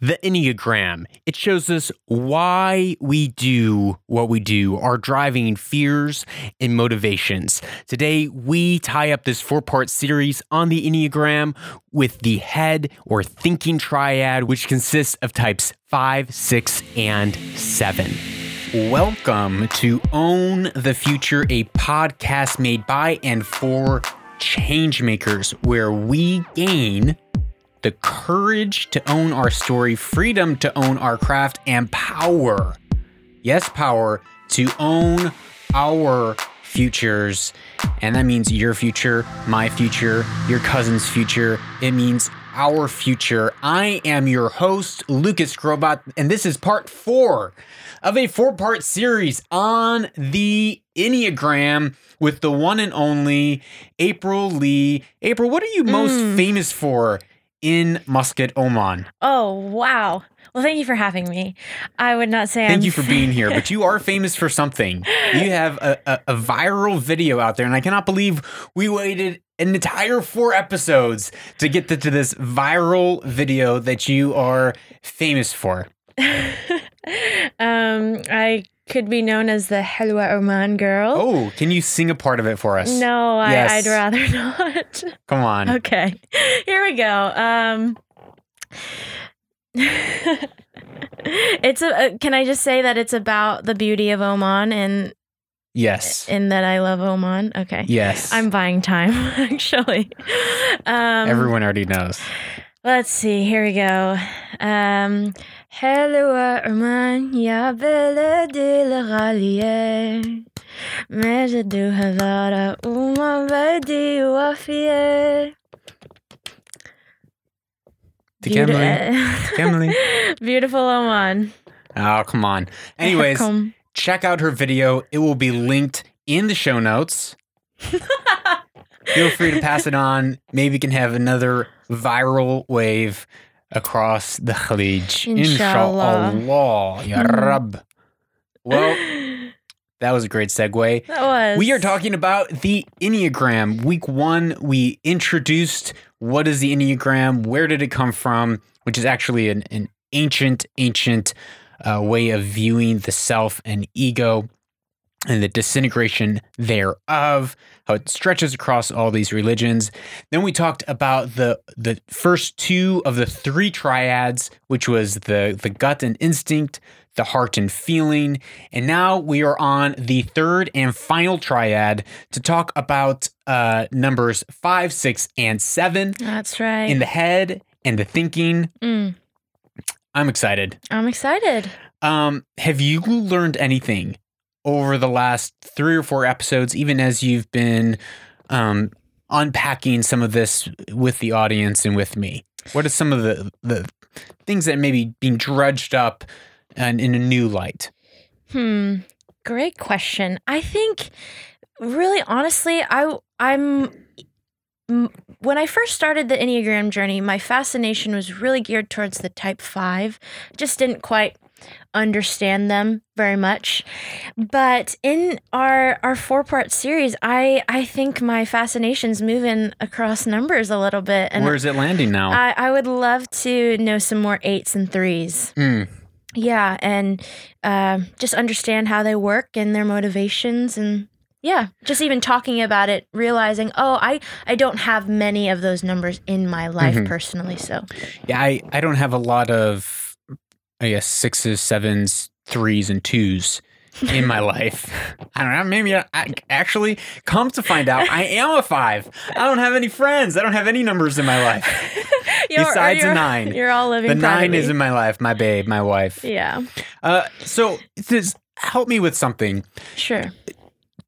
The Enneagram. It shows us why we do what we do, our driving fears and motivations. Today, we tie up this four part series on the Enneagram with the head or thinking triad, which consists of types five, six, and seven. Welcome to Own the Future, a podcast made by and for changemakers, where we gain the courage to own our story, freedom to own our craft, and power. Yes, power to own our futures. And that means your future, my future, your cousin's future. It means our future. I am your host, Lucas Skrobot, and this is part four of a four part series on the Enneagram with the one and only April Lee. April, what are you most mm. famous for in Muscat, Oman? Oh, wow. Well, thank you for having me. I would not say Thank I'm you for being here, but you are famous for something. You have a, a, a viral video out there, and I cannot believe we waited an entire four episodes to get to, to this viral video that you are famous for. um, I could be known as the Helwa Oman girl. Oh, can you sing a part of it for us? No, I, Yes. I'd rather not. Come on. okay, here we go. Um, it's a. uh, Can I just say that it's about the beauty of Oman and Yes. In that I love Oman? Okay, Yes. I'm buying time actually. Um, Everyone already knows. Let's see, here we go. Um, حلوة عمان يا بلدي الغالية مجد هزارة وما بدي وافية تكملي. Emily. Beautiful Oman. Oh, come on. Anyways, Come. check out her video. It will be linked in the show notes. Feel free to pass it on. Maybe we can have another viral wave across the Khalij. Inshallah. Inshallah. Ya Rab. Well, that was a great segue. that was. We are talking about the Enneagram. Week one, we introduced what is the Enneagram, where did it come from, which is actually an, an ancient, ancient uh, way of viewing the self and ego and the disintegration thereof, how it stretches across all these religions. Then we talked about the the first two of the three triads, which was the the gut and instinct, the heart and feeling, and now we are on the third and final triad to talk about uh, numbers five, six, and seven That's right. in the head and the thinking. Mm, I'm excited. I'm excited. Um, have you learned anything over the last three or four episodes, even as you've been um, unpacking some of this with the audience and with me? What are some of the the things that may be being drudged up and in a new light? Hmm. Great question. I think, really, honestly, I I'm when I first started the Enneagram journey, my fascination was really geared towards the Type Five. Just didn't quite understand them very much. But in our our four part series, I I think my fascination's moving across numbers a little bit, and Where's it landing now? I I would love to know some more eights and threes. Mm, Yeah, and uh, just understand how they work and their motivations, and yeah, just even talking about it, realizing, oh, I I don't have many of those numbers in my life Mhm. personally. So yeah, I I don't have a lot of, I guess sixes, sevens, threes, and twos. in my life. I don't know. Maybe I, I actually come to find out I am a five. I don't have any friends. I don't have any numbers in my life. You're- Besides a you're- nine. you're all living. The nine is in my life. My babe, my wife. yeah, Uh, so this help me with something. sure.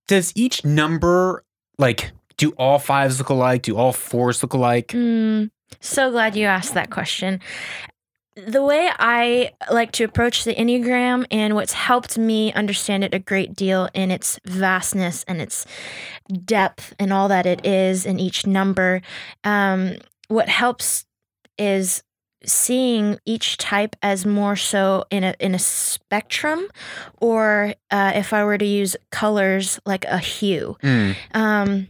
Does each number like do all fives look alike? Do all fours look alike? Mm, so glad you asked that question. The way I like to approach the Enneagram and what's helped me understand it a great deal in its vastness and its depth and all that it is in each number, um, what helps is seeing each type as more so in a in a spectrum, or uh, if I were to use colors like a hue. Mm, Um,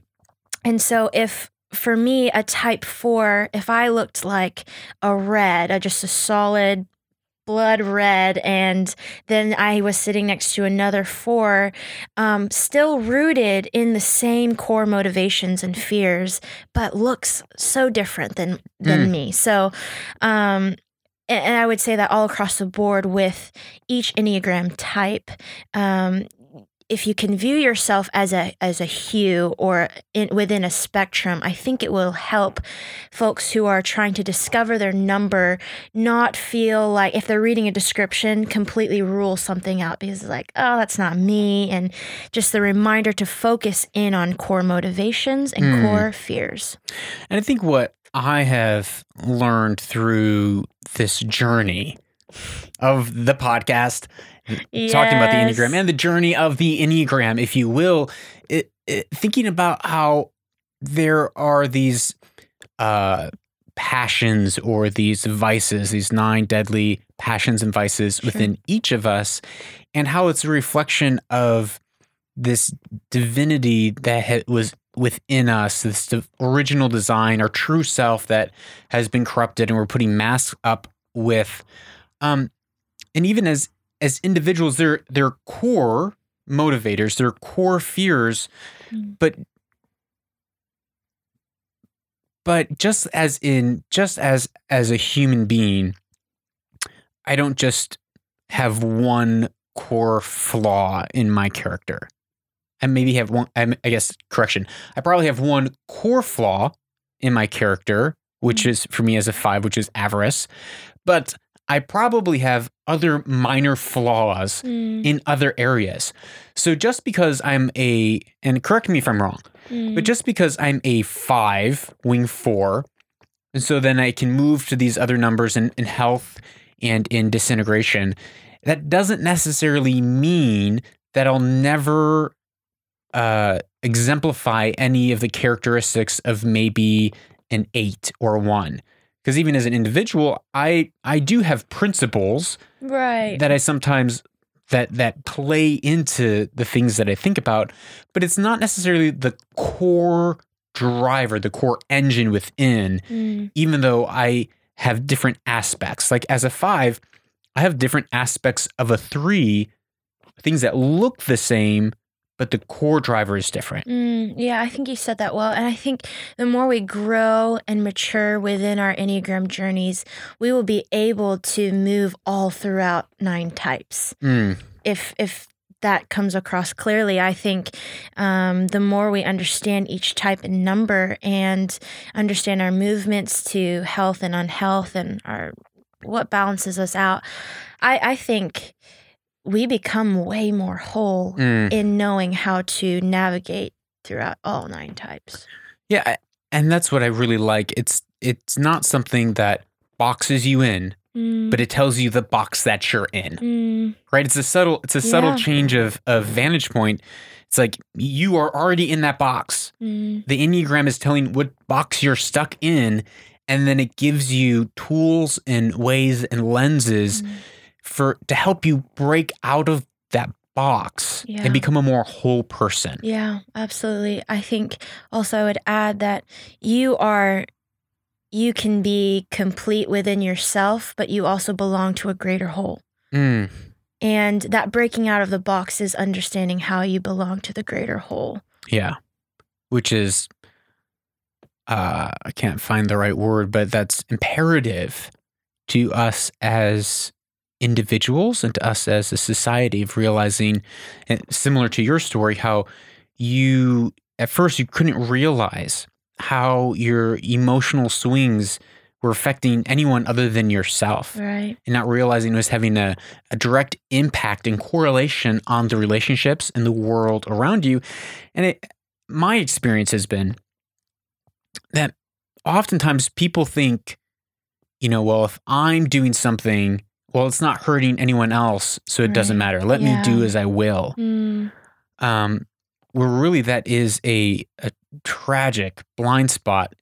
and so if for me, a type four, if I looked like a red, a, just a solid blood red, and then I was sitting next to another four, um, still rooted in the same core motivations and fears, but looks so different than than Mm. me. So, um, and I would say that all across the board with each Enneagram type. Um, if you can view yourself as a as a hue or in, within a spectrum, I think it will help folks who are trying to discover their number not feel like if they're reading a description completely rule something out because it's like oh that's not me and just the reminder to focus in on core motivations and Hmm. core fears. And I think what I have learned through this journey of the podcast, talking about the Enneagram and the journey of the Enneagram, if you will, it, it, thinking about how there are these uh, passions or these vices, these nine deadly passions and vices Sure. within each of us, and how it's a reflection of this divinity that was within us, this original design, our true self that has been corrupted, and we're putting masks up with. Um, and even as as individuals, their their core motivators, their core fears, Mm. but but just as in just as as a human being, I don't just have one core flaw in my character. I maybe have one. I guess correction. I probably have one core flaw in my character, which Mm. is for me as a five, which is avarice. But I probably have other minor flaws Mm, in other areas. So just because I'm a, and correct me if I'm wrong, mm, but just because I'm a five, wing four, and so then I can move to these other numbers in, in health and in disintegration, that doesn't necessarily mean that I'll never uh, exemplify any of the characteristics of maybe an eight or one. Because even as an individual, I I do have principles right. that I sometimes that that play into the things that I think about, but it's not necessarily the core driver, the core engine within, Mm, even though I have different aspects. Like as a five, I have different aspects of a three, things that look the same, but the core driver is different. Mm, yeah, I think you said that well. And I think the more we grow and mature within our Enneagram journeys, we will be able to move all throughout nine types. Mm, If if that comes across clearly, I think um, the more we understand each type and number and understand our movements to health and unhealth and our what balances us out, I, I think we become way more whole mm. in knowing how to navigate throughout all nine types. Yeah, and that's what I really like. It's it's not something that boxes you in, but it tells you the box that you're in. Mm, right it's a subtle it's a subtle Yeah. change of of vantage point it's like you are already in that box mm, the enneagram is telling what box you're stuck in and then it gives you tools and ways and lenses mm. For to help you break out of that box Yeah. and become a more whole person Yeah, absolutely. I think also I would add that you are you can be complete within yourself, but you also belong to a greater whole. Mm, And that breaking out of the box is understanding how you belong to the greater whole. yeah which is uh i can't find the right word but that's imperative to us as individuals and to us as a society of realizing similar to your story how you at first you couldn't realize how your emotional swings were affecting anyone other than yourself Right. and not realizing it was having a, a direct impact and correlation on the relationships and the world around you. And it, my experience has been that oftentimes people think, you know, well, if I'm doing something, well, it's not hurting anyone else, so it doesn't matter. Let Yeah. me do as I will. Mm, Um, where really that is a, a tragic blind spot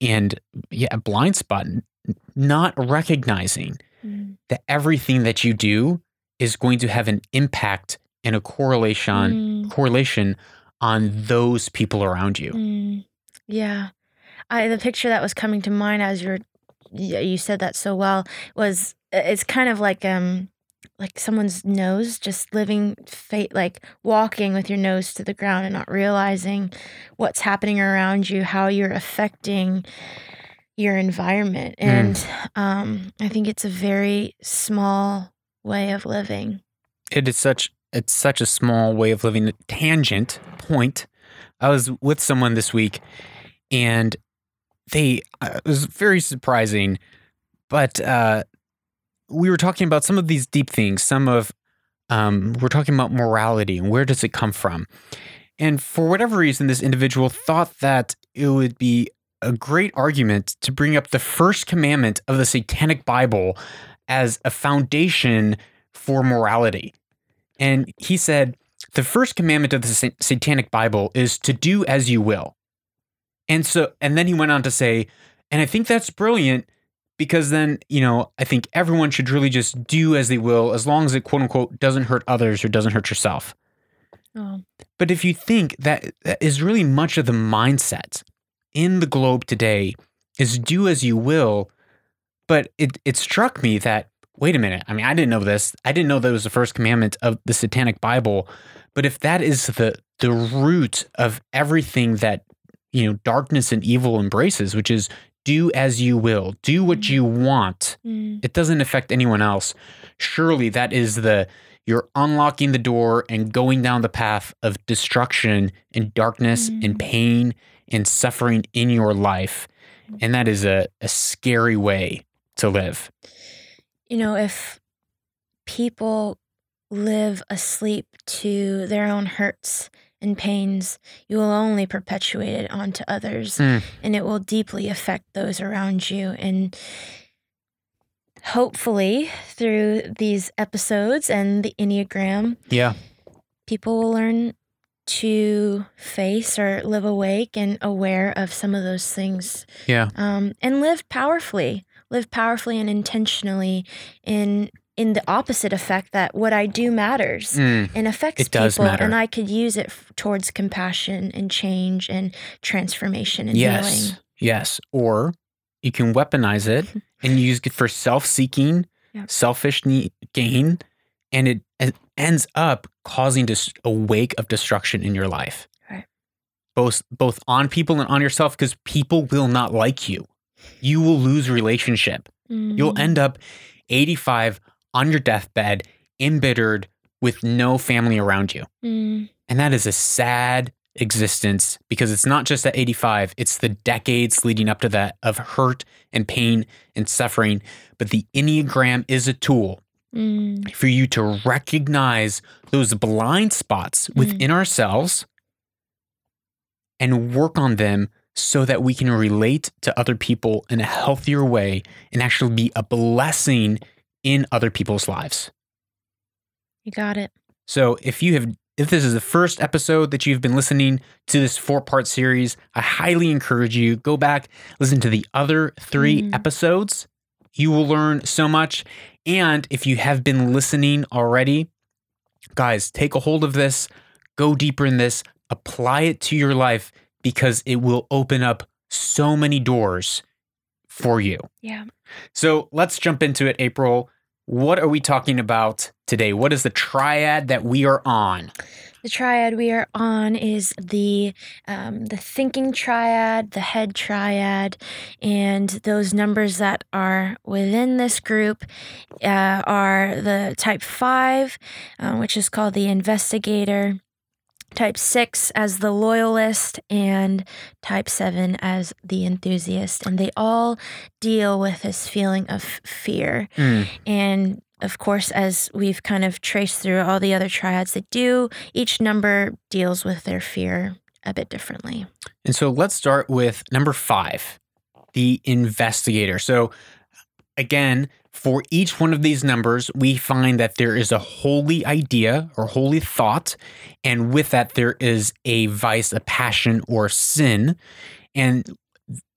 and yeah, a blind spot, not recognizing mm, that everything that you do is going to have an impact and a correlation mm, correlation on those people around you. mm. Yeah. I the picture that was coming to mind as you're you said that so well was it's kind of like um like someone's nose just living fate like walking with your nose to the ground and not realizing what's happening around you how you're affecting your environment and um i think it's a very small way of living It is such it's such a small way of living. Tangent point. I was with someone this week, and they uh, it was very surprising, but uh, we were talking about some of these deep things. Some of um, we're talking about morality and where does it come from, and for whatever reason, this individual thought that it would be a great argument to bring up the first commandment of the Satanic Bible as a foundation for morality. And he said, the first commandment of the Satanic Bible is to do as you will. And so, and then he went on to say, and I think that's brilliant because then, you know, I think everyone should really just do as they will as long as it quote unquote doesn't hurt others or doesn't hurt yourself. oh But if you think that, that is really much of the mindset in the globe today is do as you will. But it, it struck me that, wait a minute, I mean, I didn't know this. I didn't know that was the first commandment of the Satanic Bible. But if that is the the root of everything that, you know, darkness and evil embraces, which is do as you will, do what you want, Mm. it doesn't affect anyone else. Surely that is the you're unlocking the door and going down the path of destruction and darkness and Mm. pain and suffering in your life. And that is a, a scary way to live. you know, if people live asleep to their own hurts and pains, you will only perpetuate it onto others Mm. and it will deeply affect those around you. And hopefully, through these episodes and the Enneagram, Yeah. people will learn to face or live awake and aware of some of those things Yeah. um, and live powerfully live powerfully and intentionally in in the opposite effect that what i do matters Mm. and affects It does people matter. and i could use it f- towards compassion and change and transformation and Yes. healing Yes. Or you can weaponize it and use it for self seeking, Yeah. selfish ne- gain, and it, it ends up causing dis- a wake of destruction in your life. Right. Both both on people and on yourself, because people will not like you. You will lose relationship. You'll Mm. end up 85 on your deathbed, embittered with no family around you. Mm. And that is a sad existence because it's not just at 85, it's the decades leading up to that of hurt and pain and suffering. But the Enneagram is a tool Mm. for you to recognize those blind spots within ourselves and work on them so that we can relate to other people in a healthier way and actually be a blessing in other people's lives. you got it So if you have if this is the first episode that you've been listening to this four-part series, I highly encourage you go back, listen to the other 3 Mm. episodes. You will learn so much. And if you have been listening already, guys, take a hold of this, go deeper in this, apply it to your life because it will open up so many doors for you. yeah So let's jump into it, April. What are we talking about today? What is the triad that we are on? The triad we are on is the um, the thinking triad, the head triad, and those numbers that are within this group uh, are the type five, uh, which is called the investigator. Type six as the loyalist, and type seven as the enthusiast. And they all deal with this feeling of fear. Mm, And of course, as we've kind of traced through all the other triads that do, each number deals with their fear a bit differently. And so let's start with number five, the investigator. So, again, for each one of these numbers, we find that there is a holy idea or holy thought. And with that, there is a vice, a passion, or sin. And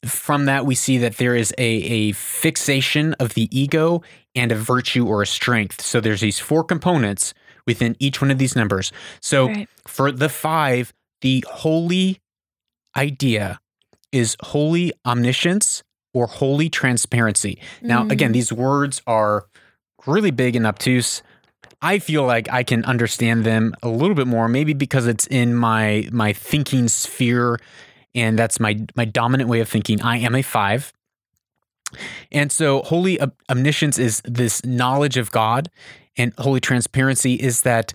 from that, we see that there is a, a fixation of the ego and a virtue or a strength. So there's these four components within each one of these numbers. So Right. for the five, the holy idea is holy omniscience or holy transparency. Now, again, Mm. these words are really big and obtuse. I feel like I can understand them a little bit more, maybe because it's in my my thinking sphere, and that's my my dominant way of thinking. I am a five, and so holy om- omniscience is this knowledge of God, and holy transparency is that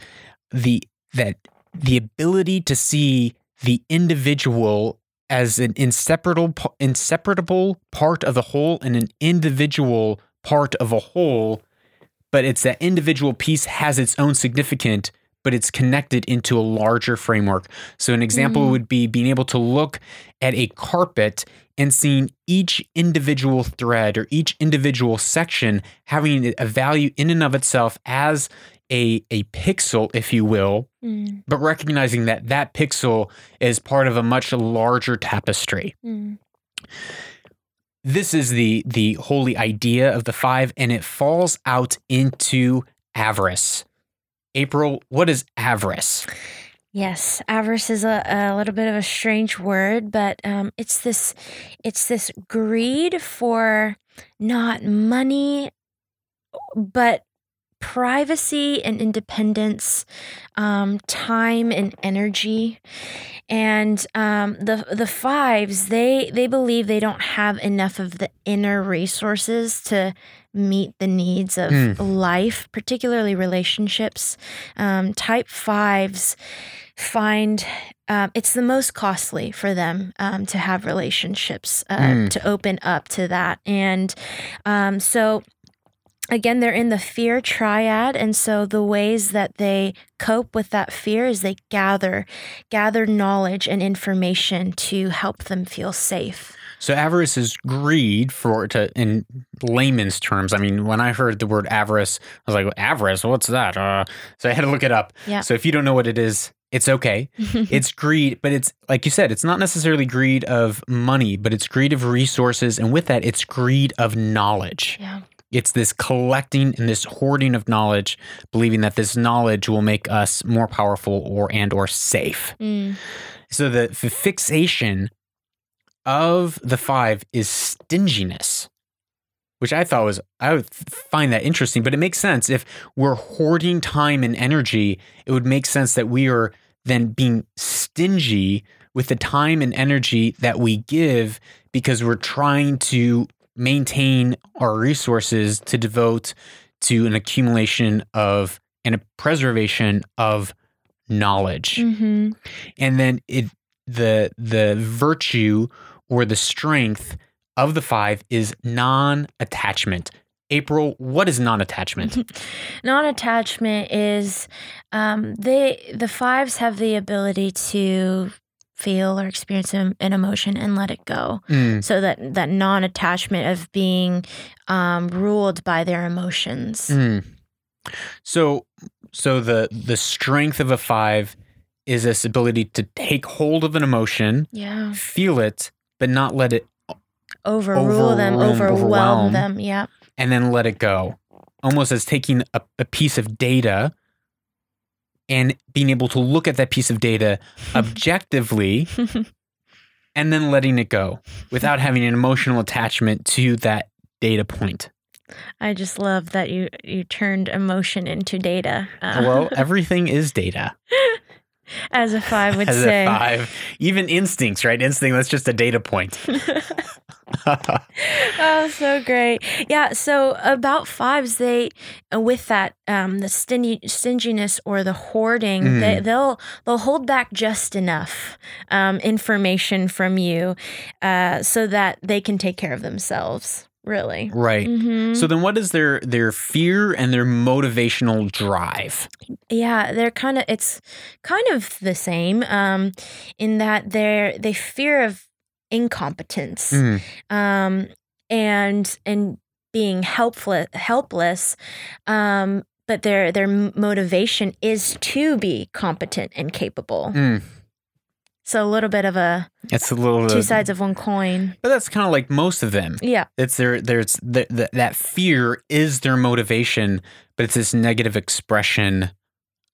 the that the ability to see the individual as an inseparable inseparable part of the whole and an individual part of a whole but it's that individual piece has its own significant but it's connected into a larger framework so an example Mm. would be being able to look at a carpet and seeing each individual thread or each individual section having a value in and of itself as a, a pixel if you will Mm, but recognizing that that pixel is part of a much larger tapestry. mm. This is the the holy idea of the five, and it falls out into avarice. April, what is avarice? Yes, avarice is a, a little bit of a strange word, but um, it's this it's this greed for not money, but privacy and independence, um, time and energy, and um, the the fives they they believe they don't have enough of the inner resources to meet the needs of Mm. life, particularly relationships. Um, type fives find um, it's the most costly for them um, to have relationships, uh, Mm. to open up to that. And um, so, again, they're in the fear triad. And so, the ways that they cope with that fear is they gather, gather knowledge and information to help them feel safe. So avarice is greed for to in layman's terms. I mean, when I heard the word avarice, I was like, avarice, what's that? Uh, so I had to look it up. Yeah. So if you don't know what it is, it's okay. it's greed, but it's like you said, it's not necessarily greed of money, but it's greed of resources. And with that, it's greed of knowledge. yeah. It's this collecting and this hoarding of knowledge, believing that this knowledge will make us more powerful or and or safe. Mm. So the, the fixation of the five is stinginess, which I thought was I would find that interesting, but it makes sense if we're hoarding time and energy, it would make sense that we are then being stingy with the time and energy that we give because we're trying to maintain our resources to devote to an accumulation of and a preservation of knowledge. Hmm and then it the the virtue or the strength of the five is non-attachment. April what is non-attachment? Non-attachment is um, they the fives have the ability to feel or experience an an emotion and let it go. Mm, So that that non-attachment of being um, ruled by their emotions. mm. so so the the strength of a five is this ability to take hold of an emotion Yeah, feel it but not let it overrule them, Overwhelm- overwhelm, overwhelm. them. Yeah, and then let it go almost as taking a, a piece of data and being able to look at that piece of data objectively and then letting it go without having an emotional attachment to that data point. I just love that you you turned emotion into data. Uh, Well, everything is data. As a five would As say. a five, even instincts, right? Instinct, that's just a data point. oh, so great. Yeah. So about fives, they with that um, the stingy, stinginess or the hoarding, Mm. they, they'll they'll hold back just enough um, information from you uh, so that they can take care of themselves. Really. right. hmm So then what is their their fear and their motivational drive? Yeah, they're kind of it's kind of the same um, in that they're they fear of incompetence. Mm, um, and and being helpless helpless um, but their their motivation is to be competent and capable mm. So a little bit of a It's a little two sides of one coin But that's kind of like most of them. yeah It's their there's the, the, that fear is their motivation, but it's this negative expression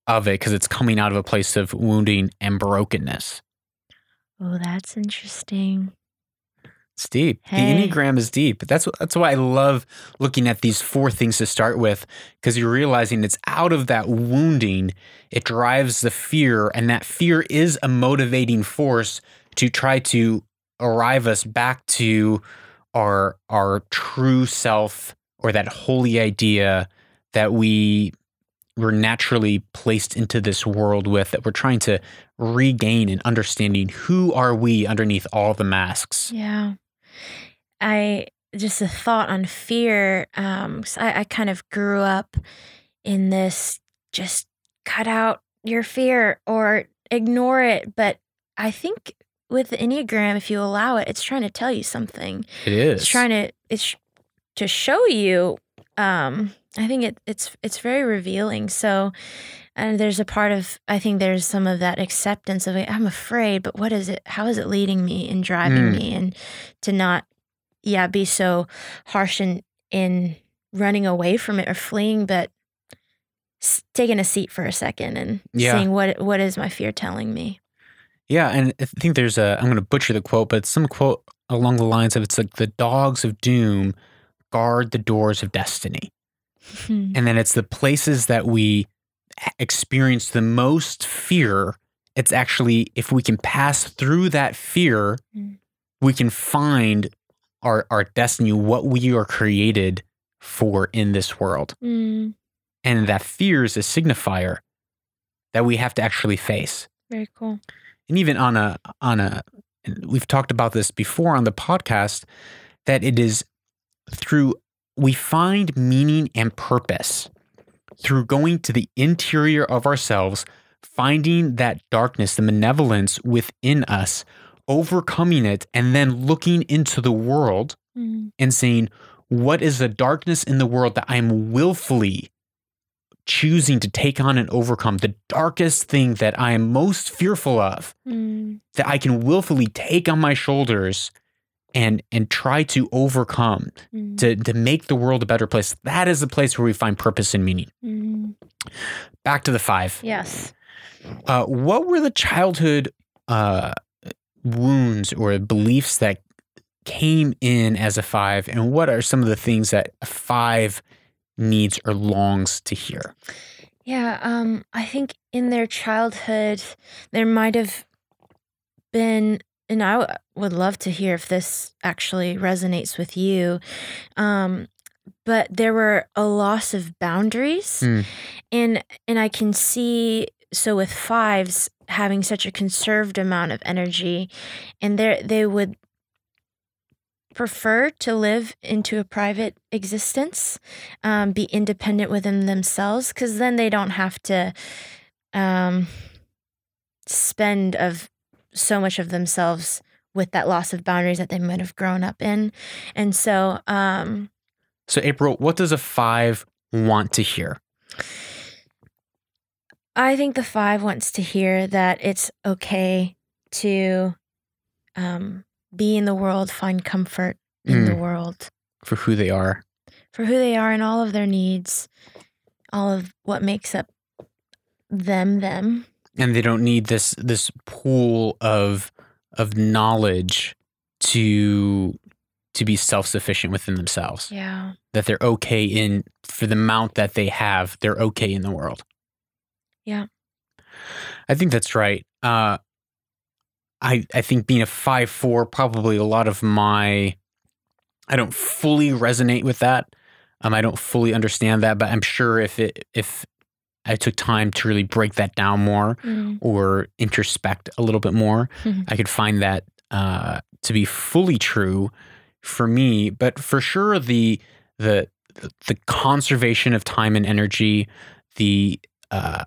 of it because it's coming out of a place of wounding and brokenness. oh that's interesting It's deep. Hey. The Enneagram is deep. That's that's why I love looking at these four things to start with because you're realizing it's out of that wounding. It drives the fear, and that fear is a motivating force to try to arrive us back to our our true self or that holy idea that we were naturally placed into this world with that we're trying to regain and understanding who are we underneath all the masks. Yeah. I just a thought on fear. Um, 'cause I, I kind of grew up in this just cut out your fear or ignore it. But I think with the Enneagram, if you allow it, it's trying to tell you something. It is. It's trying to it's to show you. Um, I think it, it's it's very revealing. So, and there's a part of I think there's some of that acceptance of. I'm afraid, but what is it? How is it leading me and driving Mm. me, and to not, yeah, be so harsh in in running away from it or fleeing, but s- taking a seat for a second and Yeah. seeing what what is my fear telling me. Yeah, and I think there's a I'm going to butcher the quote, but some quote along the lines of it's like the dogs of doom guard the doors of destiny. And then it's the places that we experience the most fear. It's actually if we can pass through that fear, Mm. we can find our our destiny, what we are created for in this world. Mm, And that fear is a signifier that we have to actually face. very cool. and even on a on a and we've talked about this before on the podcast that it is through we find meaning and purpose through going to the interior of ourselves finding that darkness the malevolence within us overcoming it and then looking into the world Mm, and saying what is the darkness in the world that i'm willfully choosing to take on and overcome? The darkest thing that i am most fearful of mm, that I can willfully take on my shoulders and and try to overcome mm, to to make the world a better place. That is the place where we find purpose and meaning. mm. Back to the five. Yes. Uh, what were the childhood uh, wounds or beliefs that came in as a five, and what are some of the things that a five needs or longs to hear? Yeah, um, I think in their childhood, there might have been, and I w- would love to hear if this actually resonates with you. Um, but there were a loss of boundaries, Hmm. and and I can see so with fives having such a conserved amount of energy, and they they would prefer to live into a private existence um, be independent within themselves because then they don't have to um, spend of so much of themselves with that loss of boundaries that they might have grown up in and so um, So, April, what does a five want to hear? i think the five wants to hear that it's okay to um, be in the world find comfort in the Mm. world For who they are. for who they are and all of their needs all of what makes up them them and they don't need this this pool of of knowledge to to be self-sufficient within themselves. Yeah. That they're okay in for the amount that they have they're okay in the world. Yeah. i think that's right. Uh i i think being a 5-4 probably a lot of my i don't fully resonate with that. Um i don't fully understand that but i'm sure if it if i took time to really break that down more Mm, or introspect a little bit more, Mhm. I could find that uh, to be fully true for me. But for sure, the the the conservation of time and energy, the uh,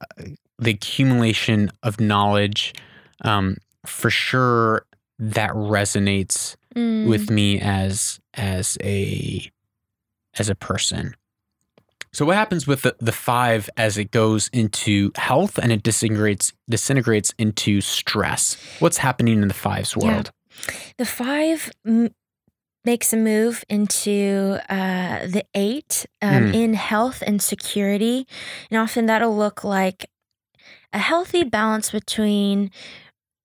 the accumulation of knowledge, um, for sure that resonates mm, with me as as a as a person. So what happens with the, the five as it goes into health and it disintegrates disintegrates into stress? What's happening in the fives Yeah. world? the five m- makes a move into uh, the eight um, Mm. in health and security and often that'll look like a healthy balance between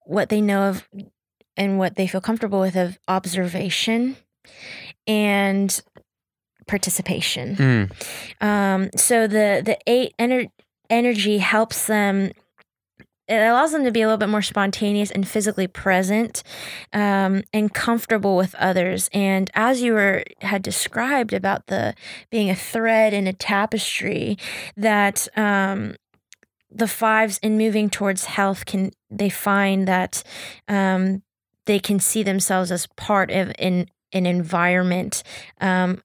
what they know of and what they feel comfortable with of observation and participation. Mm. Um, so the the eight ener- energy helps them. It allows them to be a little bit more spontaneous and physically present, um, and comfortable with others. And as you were had described about the being a thread in a tapestry, that um, the fives in moving towards health can they find that um, they can see themselves as part of an an environment um,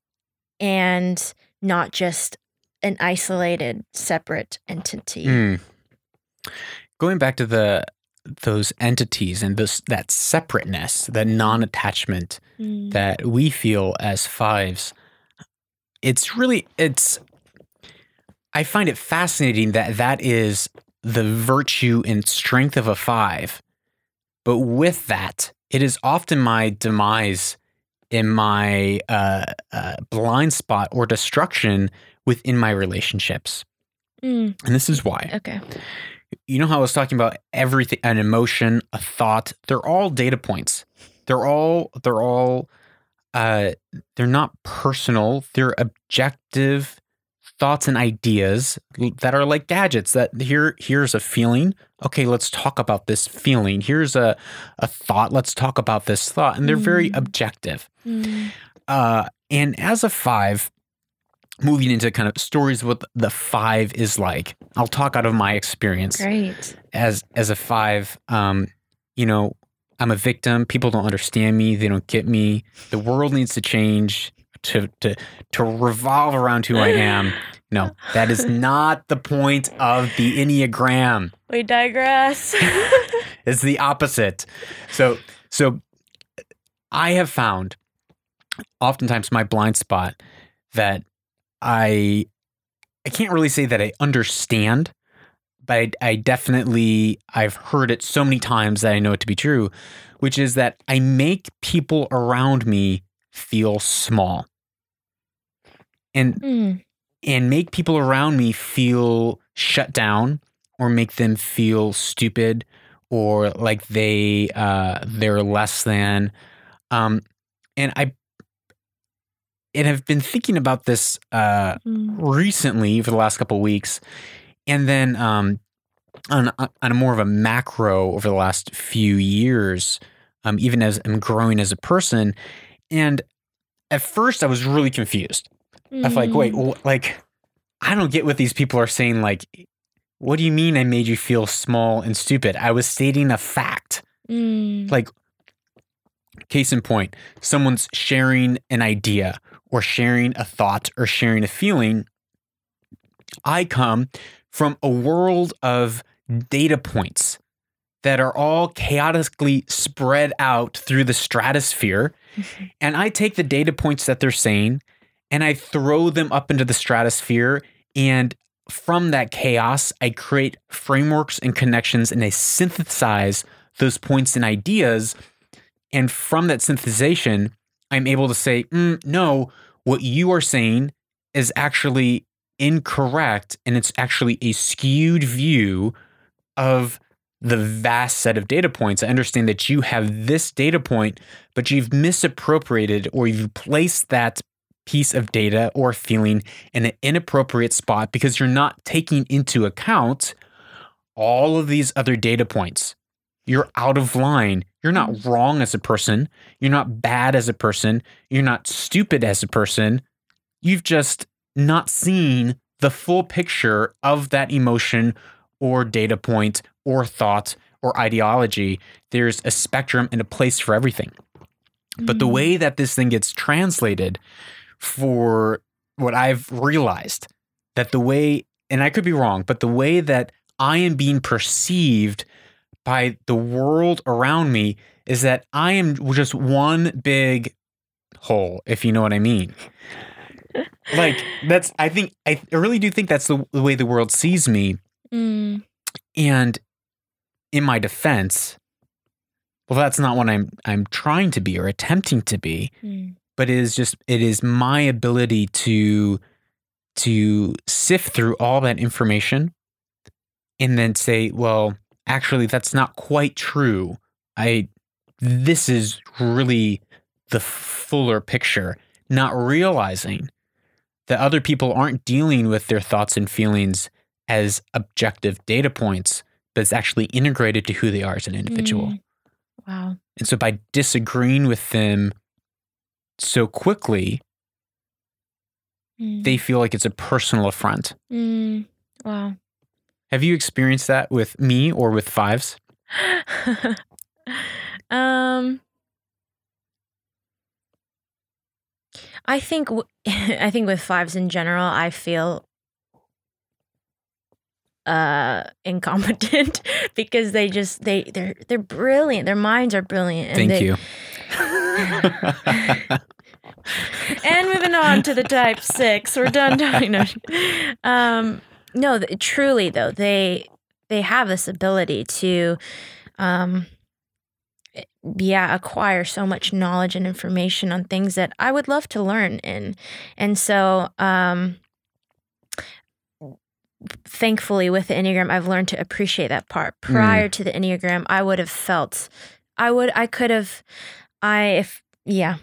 and not just an isolated separate entity. Mm. Going back to the those entities and this that separateness, that non-attachment Mm. that we feel as fives, it's really it's I find it fascinating that that is the virtue and strength of a five. But with that, it is often my demise in my uh, uh, blind spot or destruction within my relationships. Mm. And this is why. Okay. You know how I was talking about everything an emotion, a thought, they're all data points. They're all they're all uh they're not personal, they're objective thoughts and ideas that are like gadgets that here here's a feeling. Okay, let's talk about this feeling. Here's a a thought, let's talk about this thought. And they're very Mm. objective. Mm. Uh, and as a five, moving into kind of stories what the five is like. I'll talk out of my experience Great. as as a five. Um, you know, I'm a victim. People don't understand me. They don't get me. The world needs to change to to to revolve around who I am. No, that is not the point of the Enneagram. We digress. It's the opposite. So so I have found oftentimes my blind spot that I I can't really say that I understand, but I, I definitely I've heard it so many times that I know it to be true, which is that I make people around me feel small. And Mm. and make people around me feel shut down or make them feel stupid or like they uh they're less than um and i and i've been thinking about this uh Mm. recently for the last couple of weeks and then um on on a more of a macro over the last few years um even as i'm growing as a person and at first i was really confused I was like, wait, Mm. wh- like, I don't get what these people are saying. Like, what do you mean I made you feel small and stupid? I was stating a fact. Mm. Like, case in point, someone's sharing an idea or sharing a thought or sharing a feeling. I come from a world of data points that are all chaotically spread out through the stratosphere. And I take the data points that they're saying and I throw them up into the stratosphere. And from that chaos, I create frameworks and connections and I synthesize those points and ideas. And from that synthesization, I'm able to say, "Mm, no, what you are saying is actually incorrect. And it's actually a skewed view of the vast set of data points. I understand that you have this data point, but you've misappropriated or you've placed that piece of data or feeling in an inappropriate spot because you're not taking into account all of these other data points. You're out of line. You're not wrong as a person. You're not bad as a person. You're not stupid as a person. You've just not seen the full picture of that emotion or data point or thought or ideology. There's a spectrum and a place for everything. But the Mm. way that this thing gets translated for what I've realized that the way, and I could be wrong, but the way that I am being perceived by the world around me is that I am just one big hole, if you know what I mean. like, that's, I think, I really do think that's the, the way the world sees me. Mm. And in my defense, well, that's not what I'm I'm trying to be or attempting to be Mm. But it is just it is my ability to to sift through all that information and then say well actually that's not quite true i this is really the fuller picture, not realizing that other people aren't dealing with their thoughts and feelings as objective data points, but it's actually integrated to who they are as an individual. Mm. Wow. And so by disagreeing with them so quickly, Mm. they feel like it's a personal affront. Mm. Wow. Have you experienced that with me or with fives? um I think w- I think with fives in general I feel uh incompetent because they just they they're they're brilliant their minds are brilliant and Thank they, you. And moving on to the type six. We're done talking. No, um, no, th- truly though, they they have this ability to, um, yeah, acquire so much knowledge and information on things that I would love to learn in, and so, um, thankfully, with the enneagram, I've learned to appreciate that part. Prior to the enneagram, I would have felt, I would, I could have, I if yeah.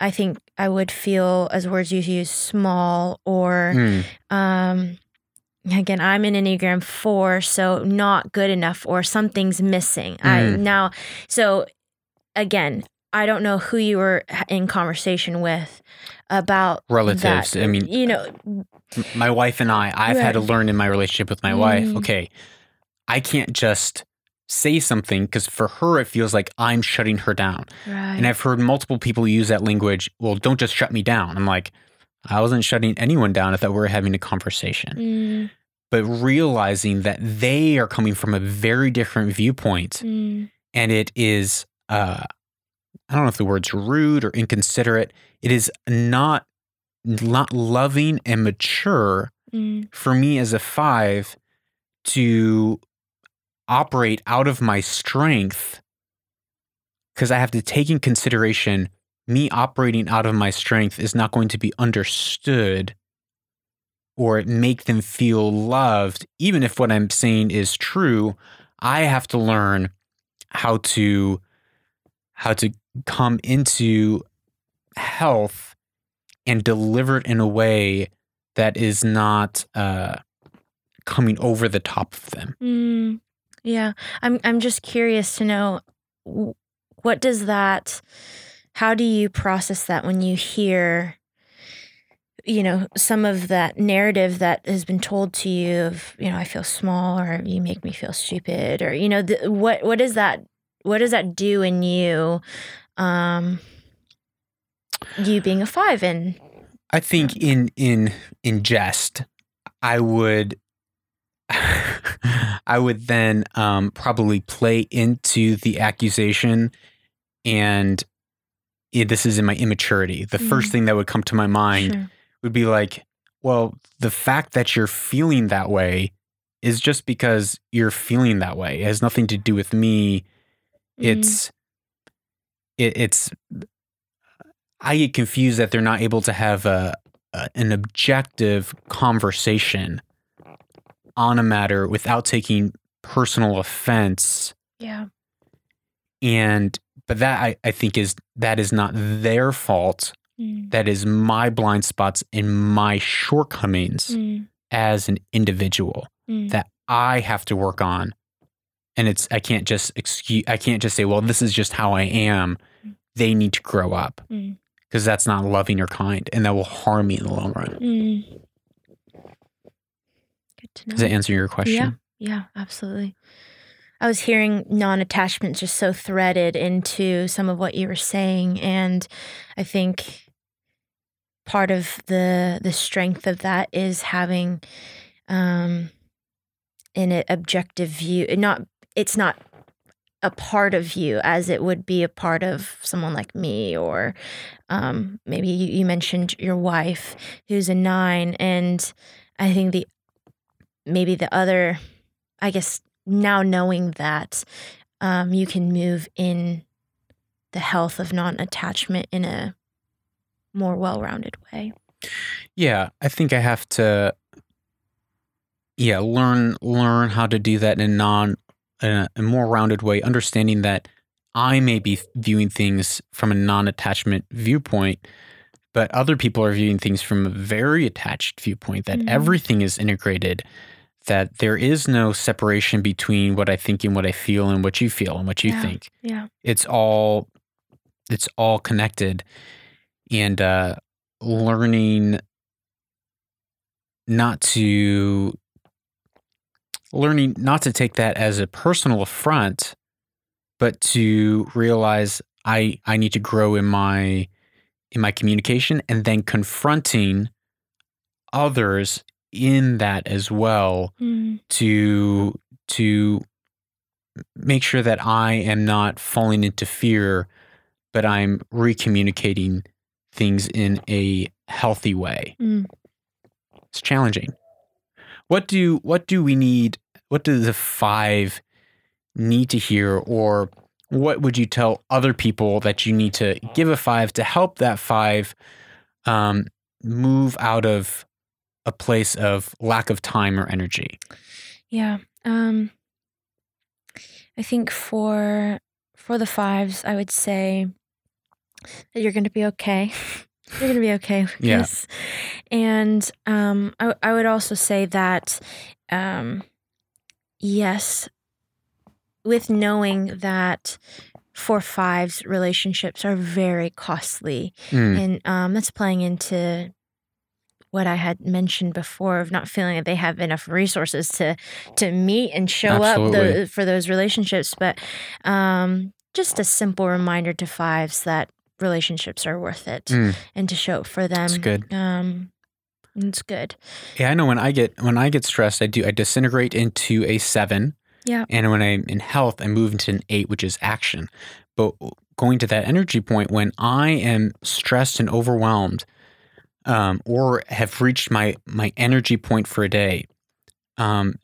I think I would feel, as words you use, small or Hmm. um, again, I'm an Enneagram four, so not good enough or something's missing. I Mm. now, so again, I don't know who you were in conversation with about Relatives. that. I mean, you know, my wife and I, I've had to learn in my relationship with my wife, Mm. okay, I can't just say something because for her, it feels like I'm shutting her down. right? And I've heard multiple people use that language. Well, don't just shut me down. I'm like, I wasn't shutting anyone down. I thought we were having a conversation. Mm, But realizing that they are coming from a very different viewpoint mm, and it is, uh, I don't know if the word's rude or inconsiderate. It is not, not loving and mature mm, for me as a five to operate out of my strength because I have to take in consideration me operating out of my strength is not going to be understood or make them feel loved, even if what I'm saying is true. I have to learn how to how to come into health and deliver it in a way that is not uh, coming over the top of them. mm. Yeah, I'm. I'm just curious to know what does that. How do you process that when you hear, you know, some of that narrative that has been told to you of, you know, I feel small or you make me feel stupid or you know, the, what what does that what does that do in you? Um, you being a five and I think in in in jest, I would I would then um, probably play into the accusation, and yeah, this is in my immaturity. The first Mhm. thing that would come to my mind Sure. would be like, well, the fact that you're feeling that way is just because you're feeling that way. It has nothing to do with me. Mm, It's it, it's I get confused that they're not able to have a, a an objective conversation on a matter without taking personal offense yeah. and but that I, I think is that is not their fault Mm, that is my blind spots and my shortcomings mm, as an individual mm, that I have to work on. And it's I can't just excuse I can't just say, well, this is just how I am. They need to grow up mm, because that's not loving or kind, and that will harm me in the long run. To know. Does it answer your question? Yeah, yeah, absolutely. I was hearing non attachment just so threaded into some of what you were saying. And I think part of the the strength of that is having um an objective view. Not it's not a part of you as it would be a part of someone like me or um maybe you, you mentioned your wife who's a nine and I think the maybe the other I guess now knowing that um, you can move in the health of non attachment in a more well rounded way. Yeah, I think I have to. Yeah, learn learn how to do that in a non in a, more rounded way, understanding that I may be viewing things from a non-attachment viewpoint, but other people are viewing things from a very attached viewpoint that Mhm. everything is integrated, that there is no separation between what I think and what I feel and what you feel and what you Yeah. think. Yeah. It's all it's all connected and uh learning not to learning not to take that as a personal affront but to realize i i need to grow in my in my communication and then confronting others in that as well Mm. to to make sure that I am not falling into fear, but I'm recommunicating things in a healthy way. Mm. It's challenging. What do what do we need? What do the five need to hear, or what would you tell other people that you need to give a five to help that five um, move out of a place of lack of time or energy? Yeah. Um I think for for the fives, I would say that you're going to be okay. you're going to be okay Yes. Yeah. And um I I would also say that um yes, with knowing that for fives relationships are very costly Mm, and um, that's playing into what I had mentioned before of not feeling that they have enough resources to to meet and show up Absolutely. the, for those relationships. But um, just a simple reminder to fives that relationships are worth it mm, and to show up for them. it's good. Um, it's good. Yeah, I know when I get when I get stressed, I do I disintegrate into a seven. Yeah. And when I'm in health, I move into an eight, which is action. But going to that energy point when I am stressed and overwhelmed, um, or have reached my my energy point for a day, um,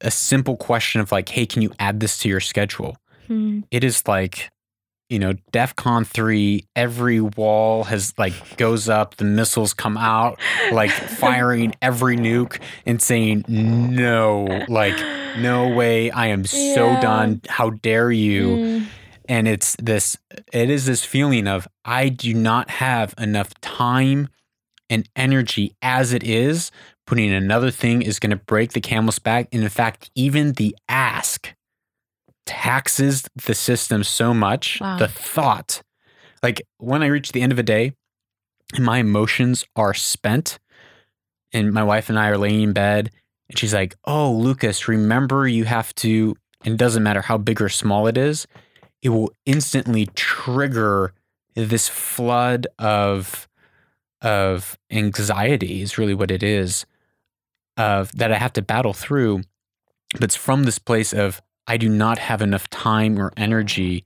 a simple question of like, hey, can you add this to your schedule? Hmm. It is like, you know, DEFCON three. Every wall has like goes up, the missiles come out, like firing every nuke and saying no, like no way, I am so done. How dare you? Mm, And it's this it is this feeling of I do not have enough time and energy as it is. Putting another thing is going to break the camel's back. And in fact, even the ask taxes the system so much. Wow. The thought, like when I reach the end of a day and my emotions are spent, and my wife and I are laying in bed, and she's like, Oh, Lucas, remember you have to, and it doesn't matter how big or small it is, it will instantly trigger this flood of of anxiety is really what it is of that I have to battle through but it's from this place of I do not have enough time or energy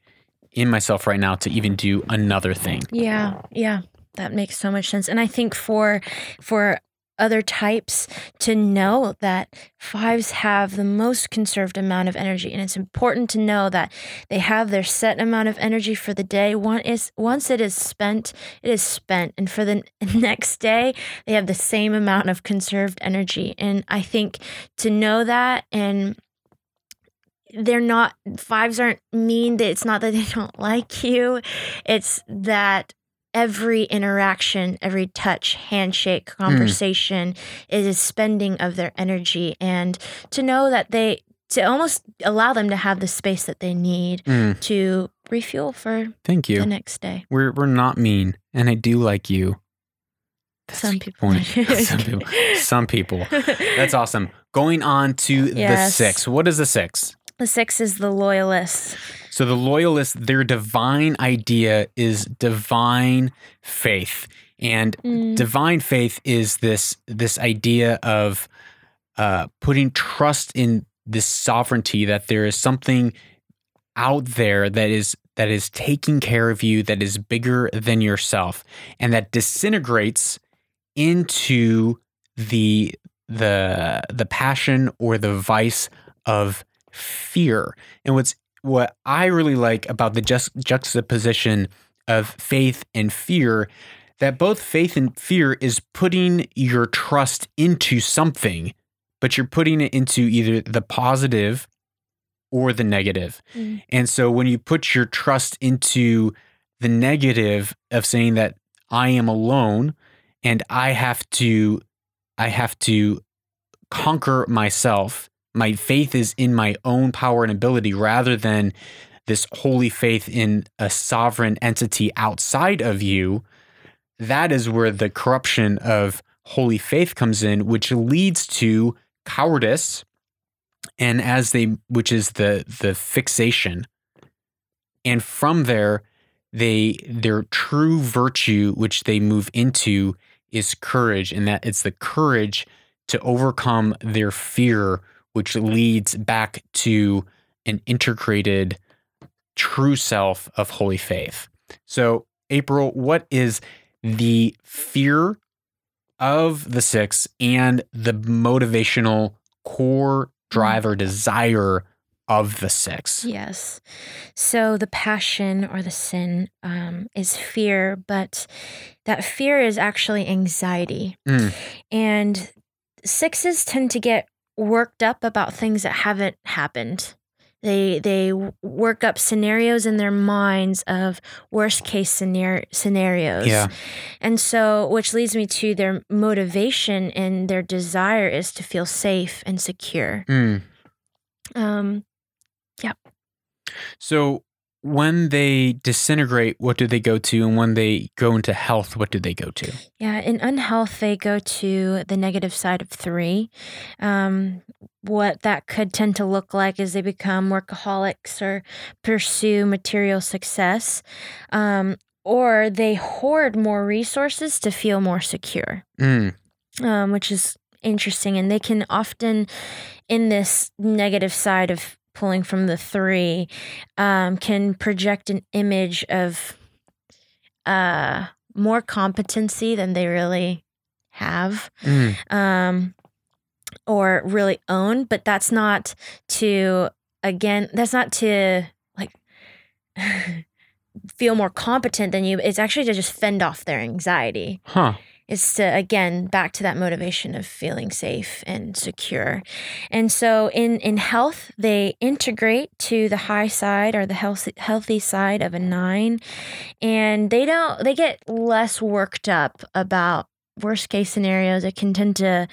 in myself right now to even do another thing. Yeah, yeah, that makes so much sense. And I think for for other types to know that fives have the most conserved amount of energy. And it's important to know that they have their set amount of energy for the day. Is once it is spent it is spent. And for the next day they have the same amount of conserved energy. And i think to know that and they're not fives aren't mean that it's not that they don't like you. It's that every interaction every touch handshake conversation is a spending of their energy and to know that they to almost allow them to have the space that they need Mm, to refuel for thank you the next day We're we're not mean, and I do like you. That's Some people some people. Some people. That's awesome. Going on to the six. What is the six? the six is the loyalist So the loyalists, their divine idea is divine faith, and Mm, divine faith is this this idea of uh, putting trust in this sovereignty that there is something out there that is that is taking care of you that is bigger than yourself and that disintegrates into the the the passion or the vice of fear. And what's what i really like about the just juxtaposition of faith and fear that both faith and fear is putting your trust into something but you're putting it into either the positive or the negative. Mm. And so when you put your trust into the negative of saying that I am alone and I have to I have to conquer myself. My faith is in my own power and ability rather than this holy faith in a sovereign entity outside of you. That is where the corruption of holy faith comes in, which leads to cowardice and as they which is the the fixation and from there they their true virtue which they move into is courage and that it's the courage to overcome their fear which leads back to an integrated true self of holy faith so april what is the fear of the six and the motivational core drive or desire of the six. Yes. So the passion or the sin um, is fear, but that fear is actually anxiety. Mm. And sixes tend to get worked up about things that haven't happened. They they work up scenarios in their minds of worst case scenario, scenarios. Yeah. And so which leads me to their motivation and their desire is to feel safe and secure. Mm. Um yeah. So when they disintegrate, what do they go to? And when they go into health, what do they go to? Yeah, in unhealth, they go to the negative side of three. Um, what that could tend to look like is they become workaholics or pursue material success, um, or they hoard more resources to feel more secure, Mm. um, which is interesting. And they can often, in this negative side of pulling from the three, um, can project an image of uh, more competency than they really have Mm. um, or really own, but that's not to, again, that's not to like feel more competent than you. It's actually to just fend off their anxiety. Huh. It's to, again, back to that motivation of feeling safe and secure. And so in, in health, they integrate to the high side or the healthy, healthy side of a nine. And they don't, they get less worked up about worst case scenarios. It can tend to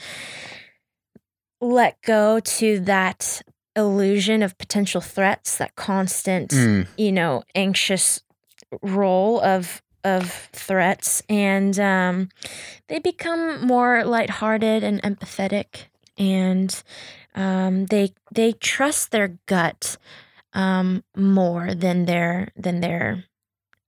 let go to that illusion of potential threats, that constant Mm. you know anxious role of of threats and um, they become more lighthearted and empathetic and um, they they trust their gut um, more than their than their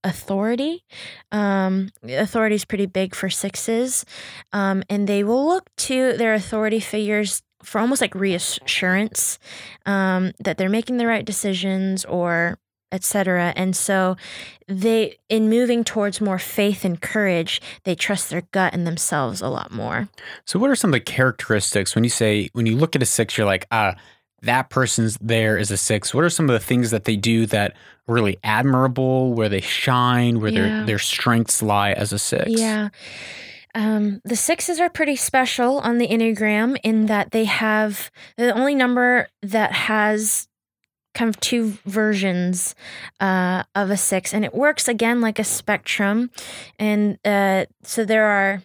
authority. Um, authority is pretty big for sixes um, and they will look to their authority figures for almost like reassurance um, that they're making the right decisions or etc. And so they in moving towards more faith and courage, they trust their gut and themselves a lot more. So what are some of the characteristics when you say when you look at a six, you're like, ah, that person's there is a six. What are some of the things that they do that are really admirable, where they shine, where Yeah. their their strengths lie as a six? Yeah. Um, the sixes are pretty special on the Enneagram in that they have the only number that has kind of two versions uh, of a six, and it works again like a spectrum. And uh, so there are